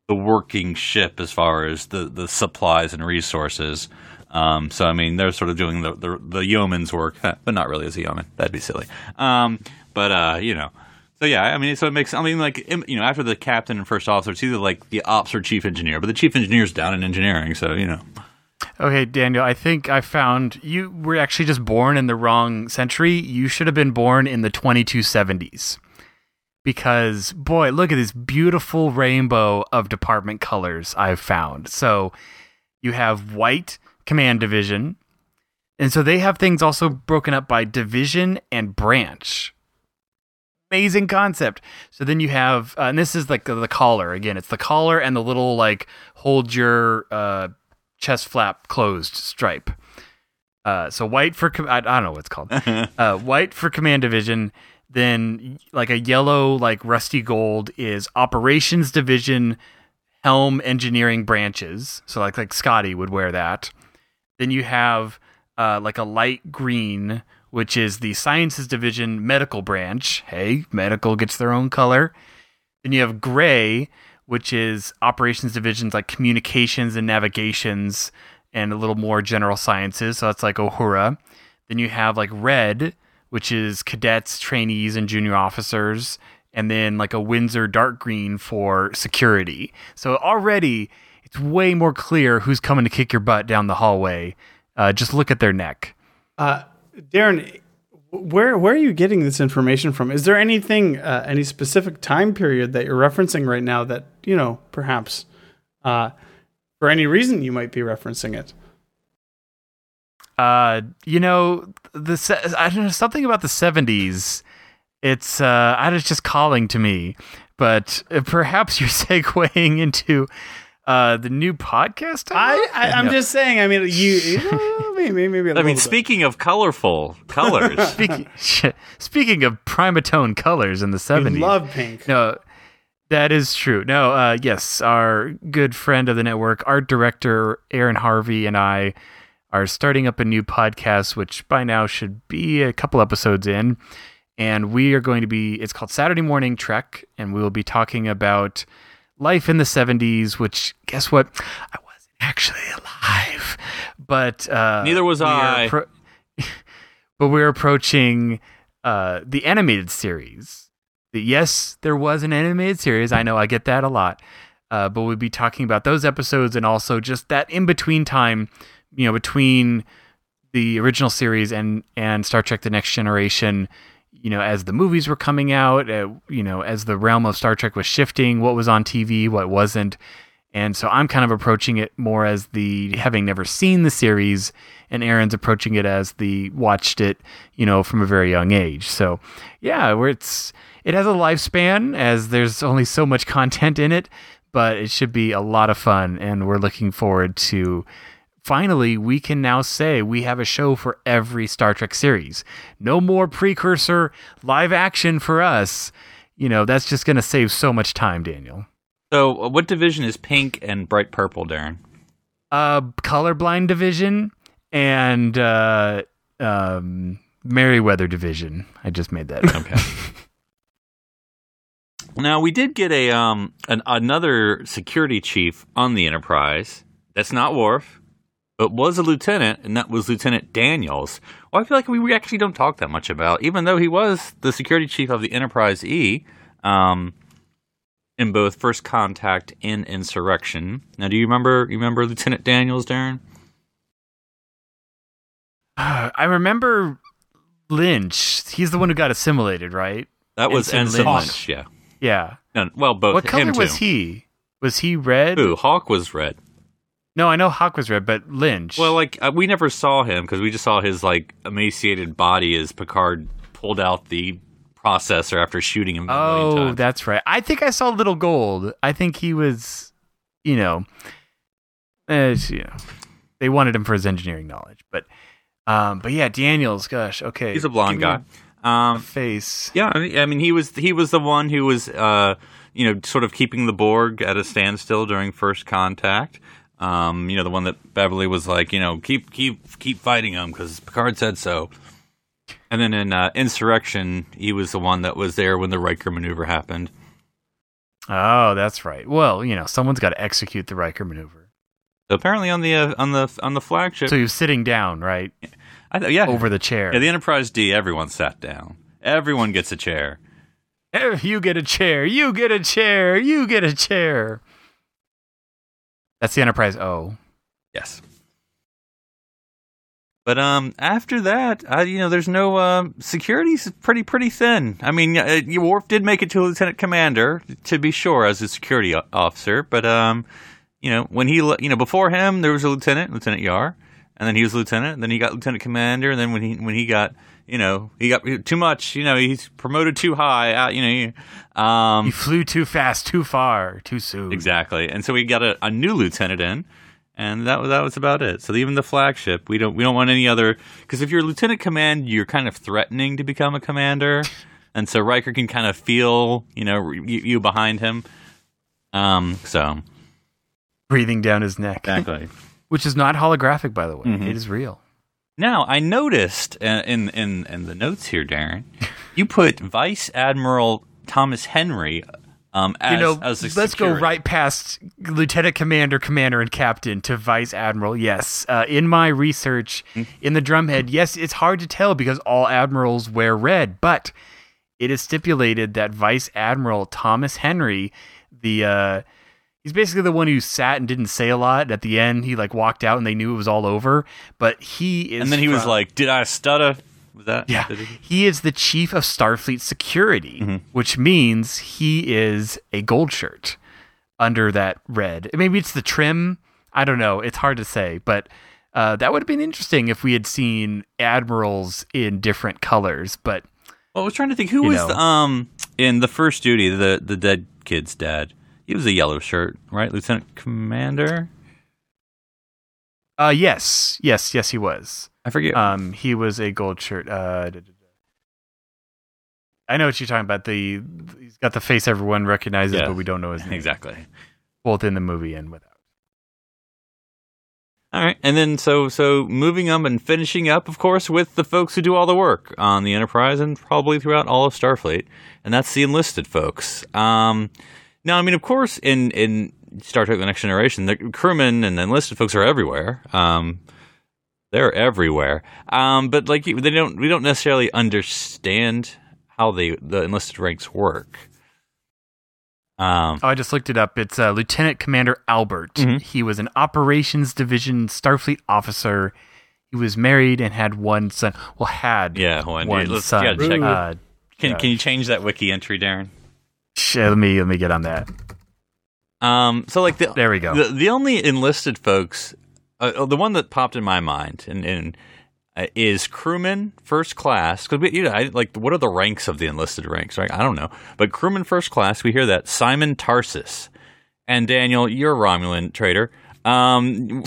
the working ship as far as the, the supplies and resources um, so I mean they're sort of doing the, the, the yeoman's work but not really as a yeoman that'd be silly um, but uh, you know so yeah, I mean, so it makes. I mean, like you know, after the captain and first officer, it's either like the ops or chief engineer, but the chief engineer's down in engineering, so you know. Okay, Daniel, I think I found you were actually just born in the wrong century. You should have been born in the 2270s. Because, boy, look at this beautiful rainbow of department colors I've found. So you have white command division. And so they have things also broken up by division and branch amazing concept. So then you have, uh, and this is like the, the, collar again. It's the collar and the little like hold your uh, chest flap closed stripe. Uh, so white for com- I, I, don't know what it's called. uh, white for command division. Then like a yellow like rusty gold is operations division helm engineering branches. So like like Scotty would wear that. Then you have uh, like a light green which is the Sciences Division medical branch. Hey, medical gets their own color. then you have Gray, which is operations divisions like communications and navigations and a little more general sciences. So that's like Uhura. Then you have like Red, which is cadets, trainees, and junior officers. And then like a Windsor dark green for security. So already it's way more clear who's coming to kick your butt down the hallway. Uh, just look at their neck. Uh, Darren, where where are you getting this information from? Is there anything, uh, any specific time period that you're referencing right now that you know perhaps uh, for any reason you might be referencing it? Uh, you know, the se- I don't know something about the '70s. It's uh, I was just calling to me, but uh, perhaps you're segueing into uh, the new podcast. I, I I'm No. just saying. I mean, you, you maybe maybe. a I little mean, bit. speaking of colorful colors, Speaking, speaking of primatone colors in the You 70s. love pink. No, that is true. No, uh, yes, our good friend of the network, art director Aaron Harvey, and I are starting up a new podcast, which by now should be a couple episodes in. And we are going to be, it's called Saturday Morning Trek, and we will be talking about life in the 70s, which, guess what? I wasn't actually alive. But uh, Neither was I. appro- but we're approaching uh, the animated series. Yes, there was an animated series. I know I get that a lot. Uh, but we'll be talking about those episodes and also just that in between time, you know, between the original series and and Star Trek: The Next Generation. You know, as the movies were coming out, uh, you know, as the realm of Star Trek was shifting, what was on TV, what wasn't, and so I'm kind of approaching it more as the having never seen the series, and Aaron's approaching it as the watched it, you know, from a very young age. So, yeah, where it's it has a lifespan as there's only so much content in it, but it should be a lot of fun, and we're looking forward to. Finally, we can now say we have a show for every Star Trek series. No more precursor live action for us. You know, that's just going to save so much time, Daniel. so uh, what division is pink and bright purple, Darren? uh colorblind division and uh um Merryweather division. I just made that up. Okay. now we did get a um an, another security chief on the Enterprise. That's not Worf, but was a lieutenant, and that was Lieutenant Daniels. Well, I feel like we, actually don't talk that much about, even though he was the security chief of the Enterprise E. Um, in both First Contact and Insurrection. Now, do you remember? You remember Lieutenant Daniels, Darren? I remember Lynch. He's the one who got assimilated, right? That was Ensign Lynch. Lynch. Yeah. Yeah. No, well, both what color was he? Was he red? Who? Hawk was red. No, I know Hawk was red, but Lynch. Well, like uh, we never saw him because we just saw his like emaciated body as Picard pulled out the processor after shooting him. Oh, that's right. I think I saw Little Gold. I think he was, you know, eh, you know, they wanted him for his engineering knowledge, but, um, but yeah, Daniels. Gosh, okay, he's a blonde guy. Um, a face. yeah, I mean, I mean, he was he was the one who was uh, you know sort of keeping the Borg at a standstill during first contact. Um, you know, the one that Beverly was like, you know, keep keep keep fighting him because Picard said so. And then in uh, Insurrection, he was the one that was there when the Riker maneuver happened. Oh, that's right. Well, you know, someone's got to execute the Riker maneuver. So apparently on the uh, on the on the flagship, So he was sitting down, right, I yeah, over the chair. Yeah, the Enterprise D, everyone sat down. Everyone gets a chair. Eh, You get a chair. You get a chair. You get a chair. That's the Enterprise O. Yes. But um, after that, I, you know, there's no um, security's pretty pretty thin. I mean, uh, Worf did make it to lieutenant commander, to be sure, as a security officer. But um, you know, when he, you know, before him there was a lieutenant, Lieutenant Yar, and then he was lieutenant, then he got lieutenant commander, and then when he when he got, you know, he got too much, you know, he's promoted too high, uh, you know, he- um, He flew too fast, too far, too soon. Exactly, and so we got a, a new lieutenant in, and that was that was about it. So even the flagship, we don't we don't want any other because if you're lieutenant command, you're kind of threatening to become a commander, and so Riker can kind of feel you know you, you behind him. Um, so Breathing down his neck. exactly. Which is not holographic, by the way. Mhm. It is real. Now I noticed uh, in in in the notes here, Darren, you put Vice Admiral Thomas Henry Um, as, you know, let's go right past lieutenant commander, commander, and captain to vice admiral. Yes, uh, in my research Mm-hmm. in the drumhead, yes, it's hard to tell because all admirals wear red, but it is stipulated that vice admiral Thomas Henry, the uh, he's basically the one who sat and didn't say a lot. At the end, he like walked out and they knew it was all over. But he is, And then he was like, "Did I stutter?" Was that? yeah, he- he is the chief of Starfleet security, Mm-hmm. which means he is a gold shirt under that red. Maybe it's the trim. I don't know. It's hard to say, but uh, that would have been interesting if we had seen admirals in different colors. But Well, I was trying to think who was the, um in the first duty the the dead kid's dad. He was a yellow shirt, right, Lieutenant Commander? uh, yes, yes, yes, he was. I forget. Um, he was a gold shirt. Uh, da- da- da. I know what you're talking about. The he's got the face everyone recognizes, Yeah. but we don't know his name. exactly. both in the movie and without. All right, and then so so moving up and finishing up, of course, with the folks who do all the work on the Enterprise and probably throughout all of Starfleet, and that's the enlisted folks. Um, now, I mean, of course, in in Star Trek: The Next Generation, the crewmen and enlisted folks are everywhere. Um, they're everywhere. Um, but like they don't, we don't necessarily understand how they the enlisted ranks work. Um, Oh, I just looked it up. It's uh, Lieutenant Commander Albert. Mhm. He was an Operations Division Starfleet officer. He was married and had one son. Well, had yeah, one, one son. yeah, check. Uh, can yeah. can you change that wiki entry, Darren? Let me let me get on that. Um, so like the There we go. the, the only enlisted folks, uh, the one that popped in my mind and, and uh, is crewman first class because you know I, like what are the ranks of the enlisted ranks right? I don't know. But crewman first class we hear that Simon Tarses. And Daniel you're a Romulan trader. Um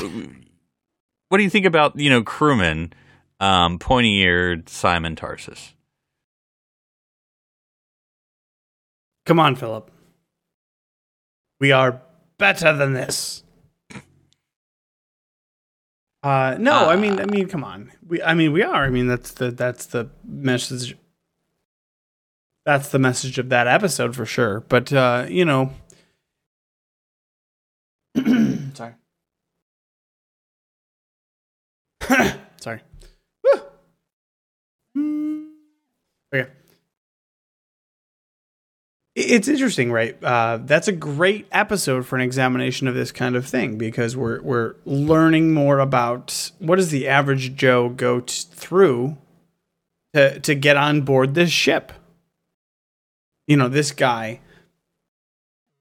what do you think about you know crewman um pointy eared Simon Tarses Come on, Phillip. We are better than this. Uh, no, I mean, I mean, come on. We, I mean, we are. I mean, that's the that's the message. That's the message of that episode for sure. But uh, you know, sorry, sorry. Woo. Mm. Okay it's interesting, right? Uh, that's a great episode for an examination of this kind of thing because we're we're learning more about what does the average Joe go t- through to to get on board this ship. You know, this guy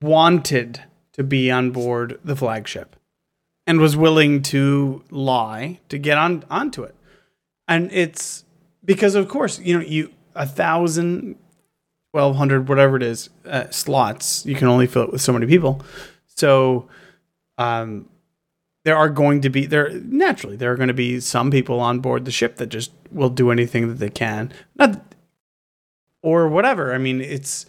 wanted to be on board the flagship and was willing to lie to get on onto it, and it's because of course you know you a thousand 1200 whatever it is uh, slots. You can only fill it with so many people. So um there are going to be there naturally there are going to be some people on board the ship that just will do anything that they can. Not or whatever. I mean it's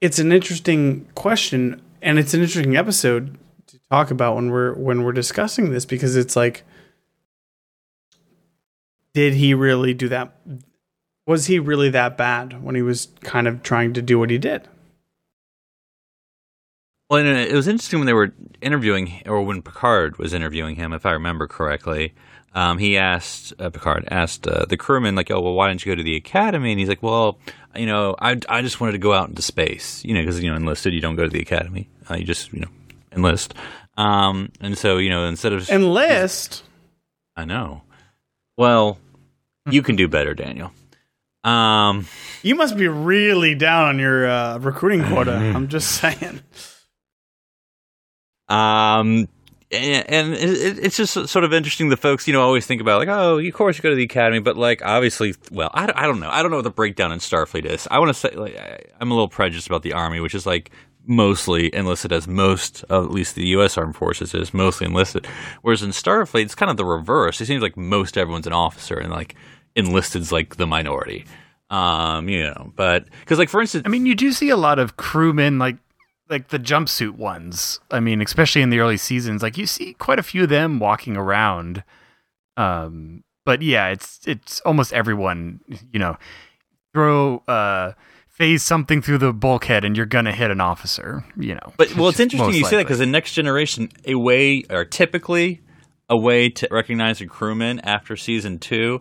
it's an interesting question and it's an interesting episode to talk about when we're when we're discussing this because it's like did he really do that was he really that bad when he was kind of trying to do what he did? Well, and it was interesting when they were interviewing, or when Picard was interviewing him, if I remember correctly. Um, he asked uh, Picard asked uh, the crewman like, "Oh, well, why didn't you go to the academy?" And he's like, "Well, you know, I I just wanted to go out into space, you know, because you know, enlisted, you don't go to the academy, uh, you just you know enlist." Um, and so you know, instead of Enlist. I know. Well, you can do better, Daniel. Um, You must be really down on your uh, recruiting quota. I'm just saying. Um, and, and it, it's just sort of interesting. The folks, you know, always think about like, oh, of course you go to the academy, but like, obviously, well, I, I don't know. I don't know what the breakdown in Starfleet is. I want to say, like, I, I'm a little prejudiced about the army, which is like mostly enlisted, as most, of at least the U.S. Armed Forces is mostly enlisted. Whereas in Starfleet, it's kind of the reverse. It seems like most everyone's an officer, and like enlisted's like the minority. Um, you know, but because like for instance, I mean, you do see a lot of crewmen like like the jumpsuit ones. I mean, especially in the early seasons, like you see quite a few of them walking around. Um, but yeah, it's it's almost everyone. You know, throw uh, phase something through the bulkhead and you're gonna hit an officer. You know. But well, it's interesting you say that because in Next Generation, a way or typically a way to recognize a crewman after season two,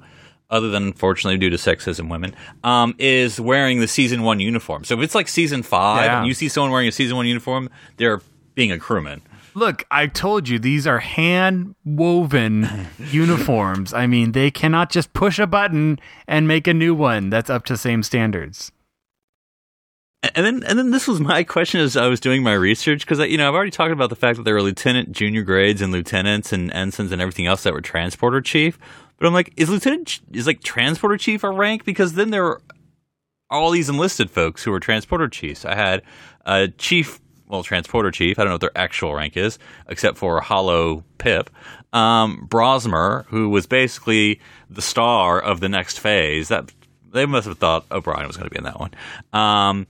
other than unfortunately due to sexism, women, um, is wearing the season one uniform. So if it's like season five Yeah. and you see someone wearing a season one uniform, they're being a crewman. Look, I told you these are hand woven uniforms. I mean, they cannot just push a button and make a new one that's up to same standards. And then, and then this was my question as I was doing my research because you know I've already talked about the fact that there were lieutenant, junior grades, and lieutenants and ensigns and everything else that were transporter chief. But I'm like, is lieutenant is like transporter chief a rank? Because then there are all these enlisted folks who were transporter chiefs. I had a chief, well, transporter chief. I don't know what their actual rank is, except for Hollow Pip. Um, Brossmer, who was basically the star of the next phase. That they must have thought O'Brien was going to be in that one. Um,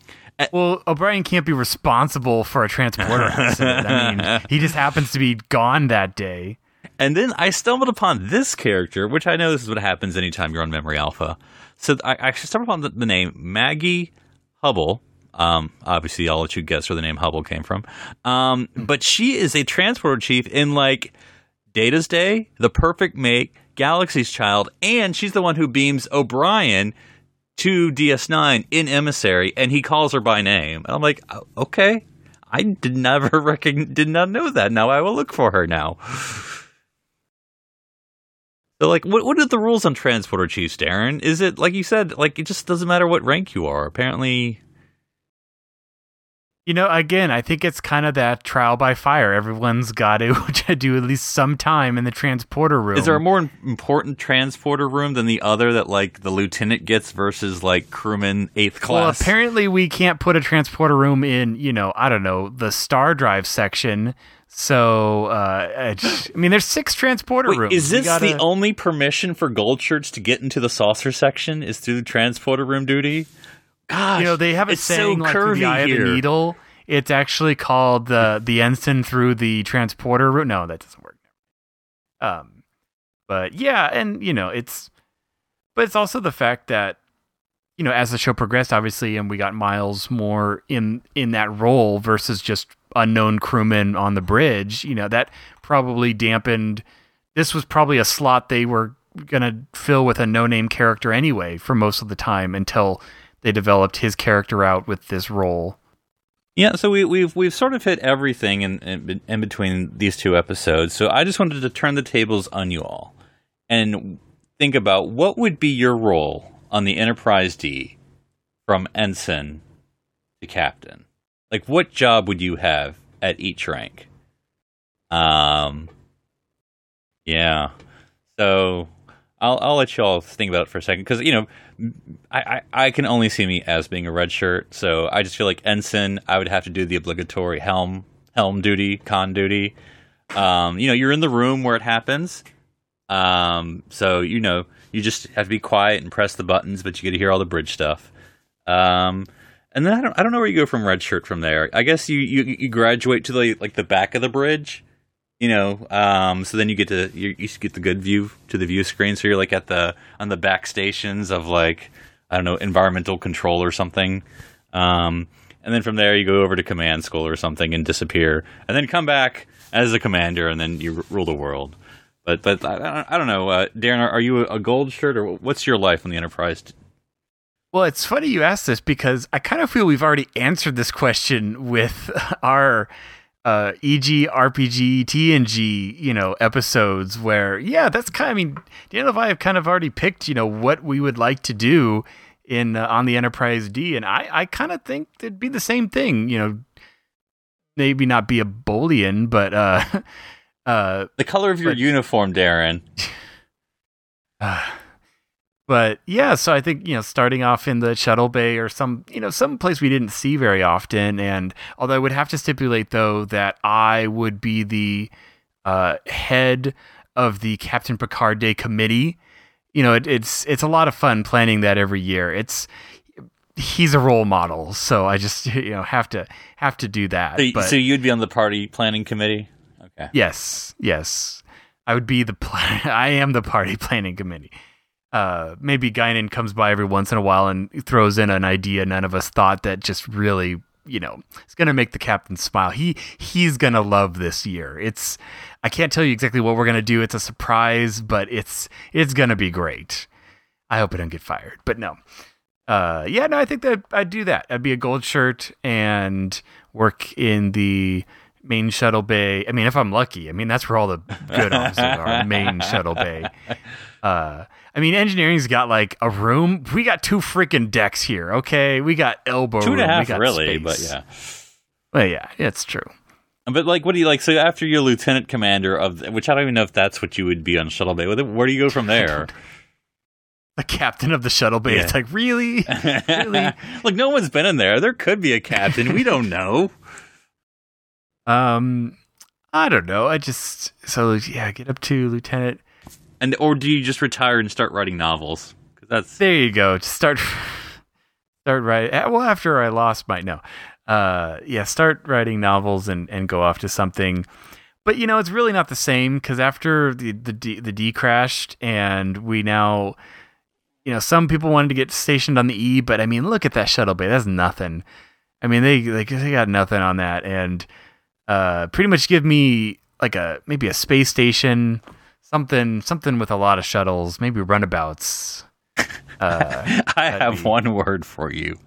Well, O'Brien can't be responsible for a transporter accident. I mean, he just happens to be gone that day. And then I stumbled upon this character, which I know this is what happens anytime you're on Memory Alpha. So I actually stumbled upon the, the name Maggie Hubble. Um, obviously, I'll let you guess where the name Hubble came from. Um, but she is a transporter chief in like Data's Day, The Perfect Mate, Galaxy's Child, and she's the one who beams O'Brien to DS9 in Emissary, and he calls her by name. And I'm like, "Oh, okay, I did never recogn- did not know that. Now I will look for her now. So, like, what what are the rules on transporter chiefs, Darren? Is it like you said, like it just doesn't matter what rank you are? Apparently, You know, again, I think it's kind of that trial by fire. Everyone's got to do at least some time in the transporter room. is there a more important transporter room than the other that like the lieutenant gets versus like crewman eighth class? Well, apparently we can't put a transporter room in, you know, I don't know, the star drive section. So, uh, I just- I mean, there's six transporter Wait, rooms. is this gotta- the only permission for gold shirts to get into the saucer section? Is through the transporter room duty? Gosh, you know they have a it's so saying like through the eye here. of the needle. It's actually called the the ensign through the transporter room. No, that doesn't work. Um, but yeah, and you know it's, but it's also the fact that you know as the show progressed, obviously, and we got Miles more in in that role versus just unknown crewmen on the bridge. You know that probably dampened. This was probably a slot they were gonna fill with a no name character anyway for most of the time until they developed his character out with this role. Yeah, so we, we've we've sort of hit everything in, in in between these two episodes. So I just wanted to turn the tables on you all and think about what would be your role on the Enterprise D from ensign to captain. Like, what job would you have at each rank? Um, yeah. So I'll I'll let you all think about it for a second because you know I, I I can only see me as being a red shirt, so I just feel like ensign. I would have to do the obligatory helm helm duty, con duty. Um, you know, you're in the room where it happens. Um, so you know, you just have to be quiet and press the buttons, but you get to hear all the bridge stuff. Um, and then I don't I don't know where you go from red shirt from there. I guess you you, you graduate to the like the back of the bridge you know um so then you get to you, you get the good view to the view screen. So you're like at the on the back stations of like i don't know environmental control or something. Um and then from there you go over to command school or something and disappear. And then come back as a commander and then you r- rule the world. But but i, I don't- know uh, darren are, are you a gold shirt or what's your life on the enterprise Well, it's funny you asked this because I kind of feel we've already answered this question with our uh, EG, RPG, TNG, you know, episodes where, yeah, that's kind of, I mean, Dan and I have kind of already picked, you know, what we would like to do in uh, on the Enterprise D. And I, I kind of think it'd be the same thing, you know, maybe not be a Bolian, but, uh, uh, the color of your But- uniform darren but yeah, so I think you know, starting off in the shuttle bay or some you know some place we didn't see very often, and although I would have to stipulate though that I would be the uh, head of the Captain Picard Day committee. You know, it, it's it's a lot of fun planning that every year. It's he's a role model, so I just you know have to have to do that. so, but so you'd be on the party planning committee okay Yes, yes. I would be the pl- I am the party planning committee. Uh, maybe Guinan comes by every once in a while and throws in an idea none of us thought that just really, you know, it's gonna make the captain smile. He he's gonna love this year. It's I can't tell you exactly what we're gonna do. It's a surprise, but it's it's gonna be great. I hope I don't get fired, but no. Uh, yeah, no, I think that I'd do that. I'd be a gold shirt and work in the main shuttle bay. I mean, if I'm lucky, I mean that's where all the good officers are. Main shuttle bay. Uh, I mean, engineering's got like a room. We got two freaking decks here. Okay, we got elbow Two and a room, we half, got really, space. but yeah. Well, yeah, it's true. But like, what do you like? So after you're lieutenant commander of, which I don't even know if that's what you would be on Shuttle Bay. Where where do you go from there? The captain of the shuttle bay. Yeah. It's like really, really. like no one's been in there. There could be a captain. We don't know. Um, I don't know. I just so yeah, get up to lieutenant. And or do you just retire and start writing novels? 'Cause that's There you go. Just start start writing. Well, after I lost my no, uh, yeah, start writing novels and and go off to something. But you know, it's really not the same because after the the D, the D crashed and we now, you know, some people wanted to get stationed on the E, but I mean, look at that shuttle bay. That's nothing. I mean, they they, they got nothing on that, and uh, pretty much give me like a maybe a space station, something something with a lot of shuttles, maybe runabouts. Uh, I have be- one word for you: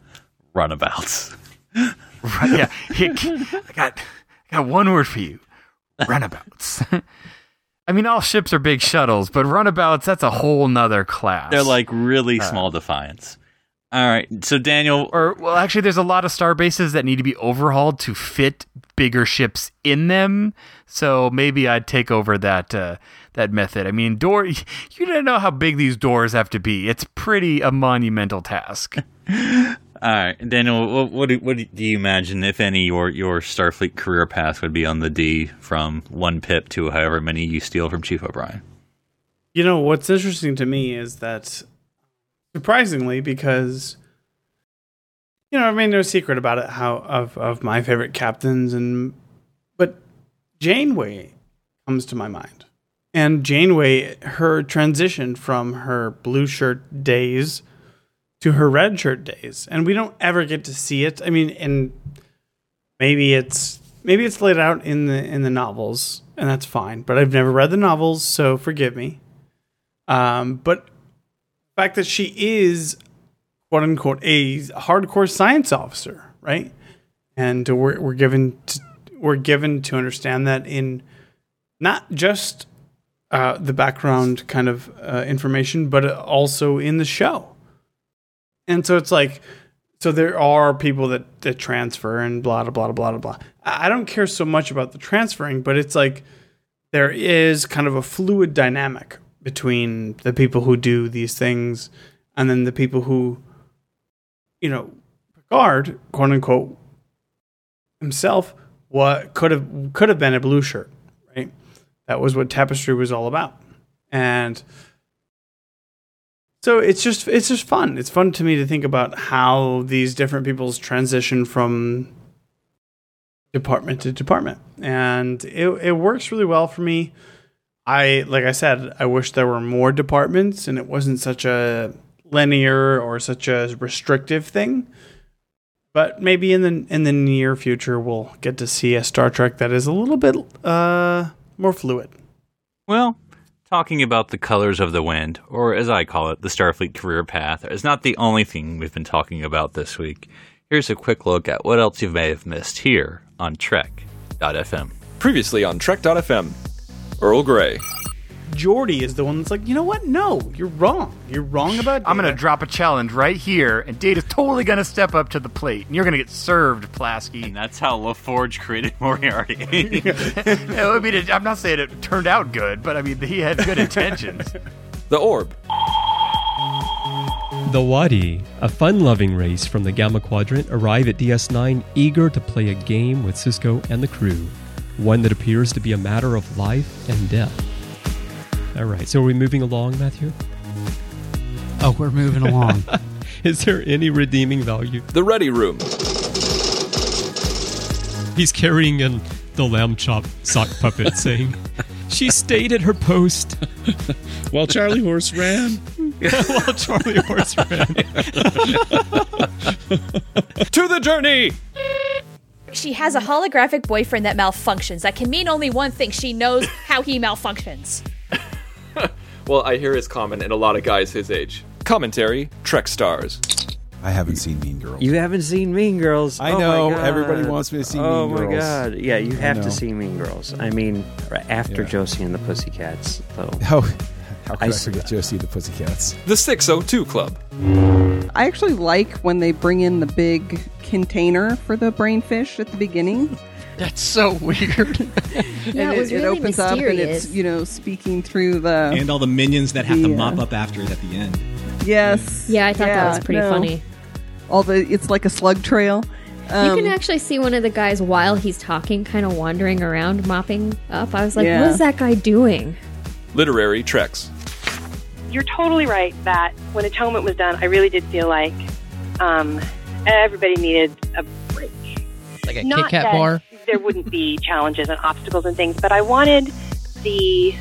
runabouts. Right, yeah, I got I got one word for you: runabouts. I mean, all ships are big shuttles, but runabouts—that's a whole nother class. They're like really small defiance. All right, so Daniel, or well, actually, there's a lot of star bases that need to be overhauled to fit bigger ships in them. So maybe I'd take over that uh, that method. I mean, door. You don't know how big these doors have to be. It's pretty a monumental task. all right, Daniel, what what do, what do you imagine, if any, your your Starfleet career path would be on the D from one pip to however many you steal from Chief O'Brien? You know what's interesting to me is that surprisingly, because you know, I made no secret about it. How of of my favorite captains, and but Janeway comes to my mind, and Janeway, her transition from her blue shirt days to her red shirt days, and we don't ever get to see it. I mean, and maybe it's maybe it's laid out in the in the novels, and that's fine. But I've never read the novels, so forgive me. Um, but the fact that she is quote unquote a hardcore science officer, right? And we're we're given to, we're given to understand that in not just uh, the background kind of uh, information, but also in the show. And so it's like, so there are people that that transfer and blah blah blah blah blah. I don't care so much about the transferring, but it's like there is kind of a fluid dynamic between the people who do these things and then the people who, you know, Picard, quote unquote, himself, what could have could have been a blue shirt? That was what Tapestry was all about, and so it's just it's just fun. It's fun to me to think about how these different people's transition from department to department, and it it works really well for me. I like I said, I wish there were more departments and it wasn't such a linear or such a restrictive thing. But maybe in the in the near future we'll get to see a Star Trek that is a little bit uh more fluid. Well, talking about the colors of the wind, or as I call it, the Starfleet career path, is not the only thing we've been talking about this week. Here's a quick look at what else you may have missed here on Trek.fm. Previously on Trek.fm, Earl Grey. Geordi is the one that's like, you know what? No, you're wrong. You're wrong about. I'm gonna drop a challenge right here, and Data's totally gonna step up to the plate, and you're gonna get served, And Pulaski. that's how LaForge created Moriarty. I mean, I'm not saying it turned out good, but I mean, he had good intentions. The Orb. The Wadi, a fun-loving race from the Gamma Quadrant, arrive at DS9 eager to play a game with Sisko and the crew, one that appears to be a matter of life and death. All right, so are we moving along, Matthew? oh, we're moving along. Is there any redeeming value? The Ready Room. He's carrying in the lamb chop sock puppet saying, She stayed at her post. While Charlie Horse ran. While Charlie Horse ran. To the journey! She has a holographic boyfriend that malfunctions. That can mean only one thing. She knows how he malfunctions. Well, I hear it's common in a lot of guys his age. Commentary Trek Stars. I haven't seen Mean Girls. You haven't seen Mean Girls. I Oh my know, God. everybody wants me to see Mean Girls. Oh Mean my Girls. god! Yeah, you have to see Mean Girls. I mean, after Yeah. Josie and the Pussycats, though. How, how could I, I s- forget Josie the Pussycats? The 602 Club. I actually like when they bring in the big container for the brainfish at the beginning. That's so weird. Yeah, and it was really opens up and it's, you know, speaking through the. and all the minions that have to mop up after it at the end. yes. Yeah, I thought that was pretty no. funny. All the. It's like a slug trail. you Um, can actually see one of the guys while he's talking, kind of wandering around, mopping up. I was like, Yeah. what is that guy doing? Literary Treks. You're totally right that when Atonement was done, I really did feel like um, everybody needed a break. Like a Not Kit Kat that bar? there wouldn't be challenges and obstacles and things, but I wanted the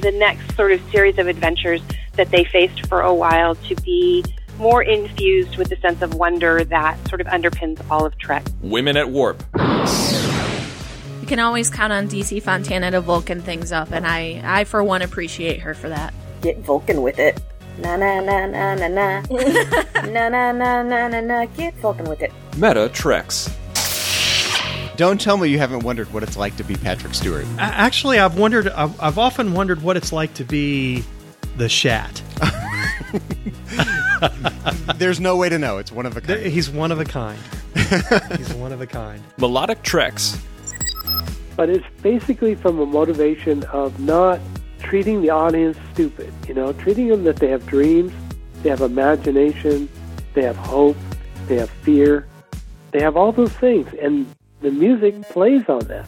the next sort of series of adventures that they faced for a while to be more infused with the sense of wonder that sort of underpins all of Trek. Women at Warp. You can always count on DC Fontana to Vulcan things up, and I, I for one, appreciate her for that. Get Vulcan with it. Na na na na na na. na na na na na na. Get Vulcan with it. Meta Treks. Don't tell me you haven't wondered what it's like to be Patrick Stewart. A- Actually, I've wondered. I've, I've often wondered what it's like to be the Shat. There's no way to know. It's one of a kind. He's one of a kind. He's one of a kind. Melodic Treks. but it's basically from a motivation of not treating the audience stupid. You know, treating them that they have dreams, they have imagination, they have hope, they have fear, they have all those things, and the music plays on that.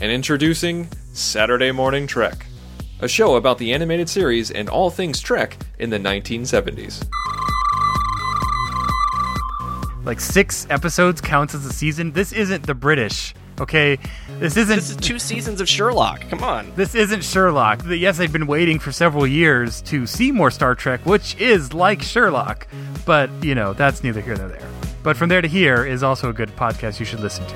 And introducing Saturday Morning Trek. A show about the animated series and all things Trek in the 1970s. Like six episodes counts as a season. This isn't the British. Okay, this isn't. This is two seasons of Sherlock. Come on. This isn't Sherlock. Yes, they've been waiting for several years to see more Star Trek, which is like Sherlock. But, you know, that's neither here nor there. But From There to Here is also a good podcast you should listen to.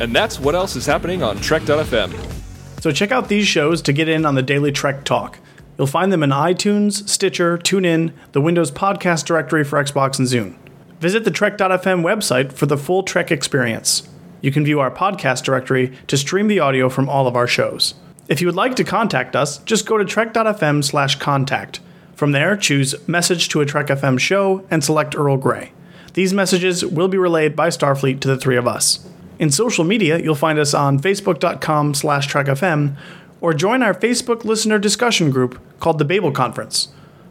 And that's what else is happening on Trek.fm. So check out these shows to get in on the daily Trek talk. You'll find them in iTunes, Stitcher, TuneIn, the Windows Podcast Directory for Xbox and Zune. Visit the Trek.fm website for the full Trek experience. You can view our podcast directory to stream the audio from all of our shows. If you would like to contact us, just go to trek.fm slash contact. From there, choose Message to a Trek FM show and select Earl Grey. These messages will be relayed by Starfleet to the three of us. In social media, you'll find us on facebook.com slash trekfm or join our Facebook listener discussion group called the Babel Conference.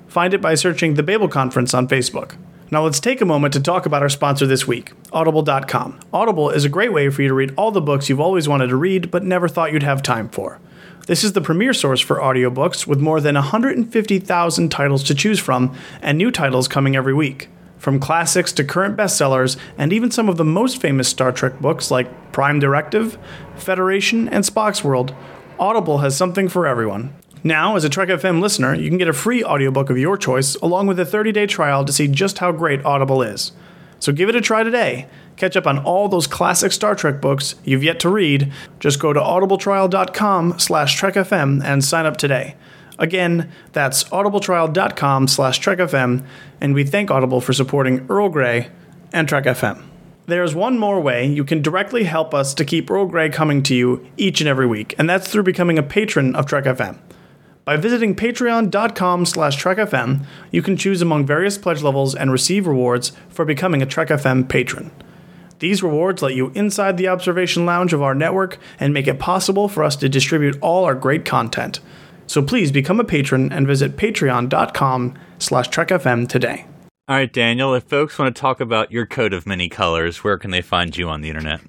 Find it by searching the Babel Conference on Facebook. Now let's take a moment to talk about our sponsor this week, Audible.com. Audible is a great way for you to read all the books you've always wanted to read but never thought you'd have time for. This is the premier source for audiobooks with more than 150,000 titles to choose from and new titles coming every week. From classics to current bestsellers, and even some of the most famous Star Trek books like Prime Directive, Federation, and Spock's World, Audible has something for everyone. Now, as a Trek FM listener, you can get a free audiobook of your choice along with a 30-day trial to see just how great Audible is. So give it a try today. Catch up on all those classic Star Trek books you've yet to read. Just go to audibletrial.com slash trekfm and sign up today. Again, that's audibletrial.com slash trekfm, and we thank Audible for supporting Earl Grey and Trek FM. There's one more way you can directly help us to keep Earl Grey coming to you each and every week, and that's through becoming a patron of Trek FM. By visiting patreon.com slash trekfm, you can choose among various pledge levels and receive rewards for becoming a Trek FM patron. These rewards let you inside the observation lounge of our network and make it possible for us to distribute all our great content. So please become a patron and visit patreon.com slash trekfm today. All right, Daniel, if folks want to talk about your coat of many colors, where can they find you on the internet?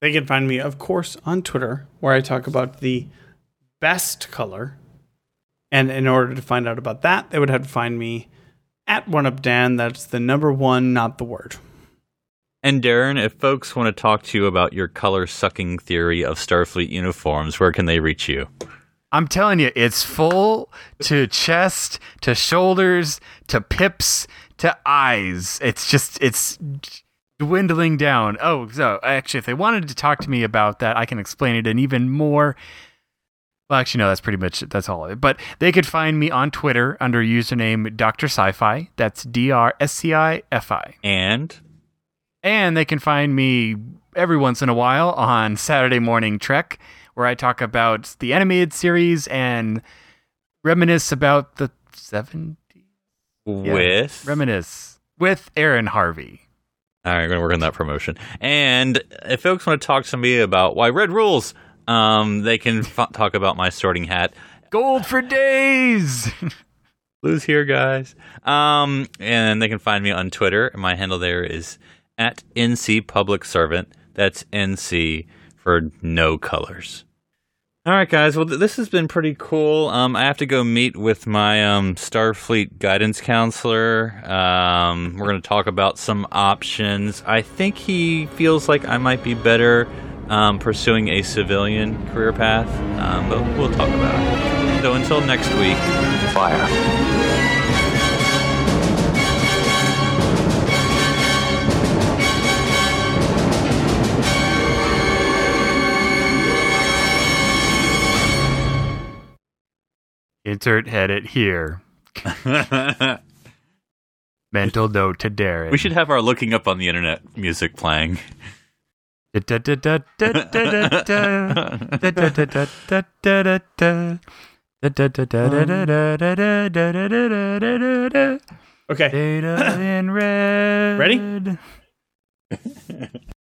They can find me, of course, on Twitter, where I talk about the best color. And in order to find out about that, they would have to find me at OneUpDan. That's the number one, not the word. And Darren, if folks want to talk to you about your color sucking theory of Starfleet uniforms, where can they reach you? I'm telling you, it's full to chest, to shoulders, to pips, to eyes. It's just, it's dwindling down. Oh, so actually, if they wanted to talk to me about that, I can explain it in even more. Well, actually, no, that's pretty much that's all of it. But they could find me on Twitter under username Dr. Sci-Fi. That's D R S C I F I. And And they can find me every once in a while on Saturday Morning Trek, where I talk about the animated series and reminisce about the 70s. Yeah, with reminisce with Aaron Harvey. All right, we're gonna work on that promotion. And if folks want to talk to me about why red rules, um, they can f- talk about my sorting hat. Gold for days. Blues here, guys. Um, and they can find me on Twitter. My handle there is at NC Public Servant. That's NC for no colors. All right, guys. Well, th- this has been pretty cool. Um, I have to go meet with my um, Starfleet guidance counselor. Um, we're going to talk about some options. I think he feels like I might be better um, pursuing a civilian career path, um, but we'll talk about it. So until next week, fire. Insert edit here. Mental note to Darren. We should have our looking up on the internet music playing. Okay. Data in red. Ready?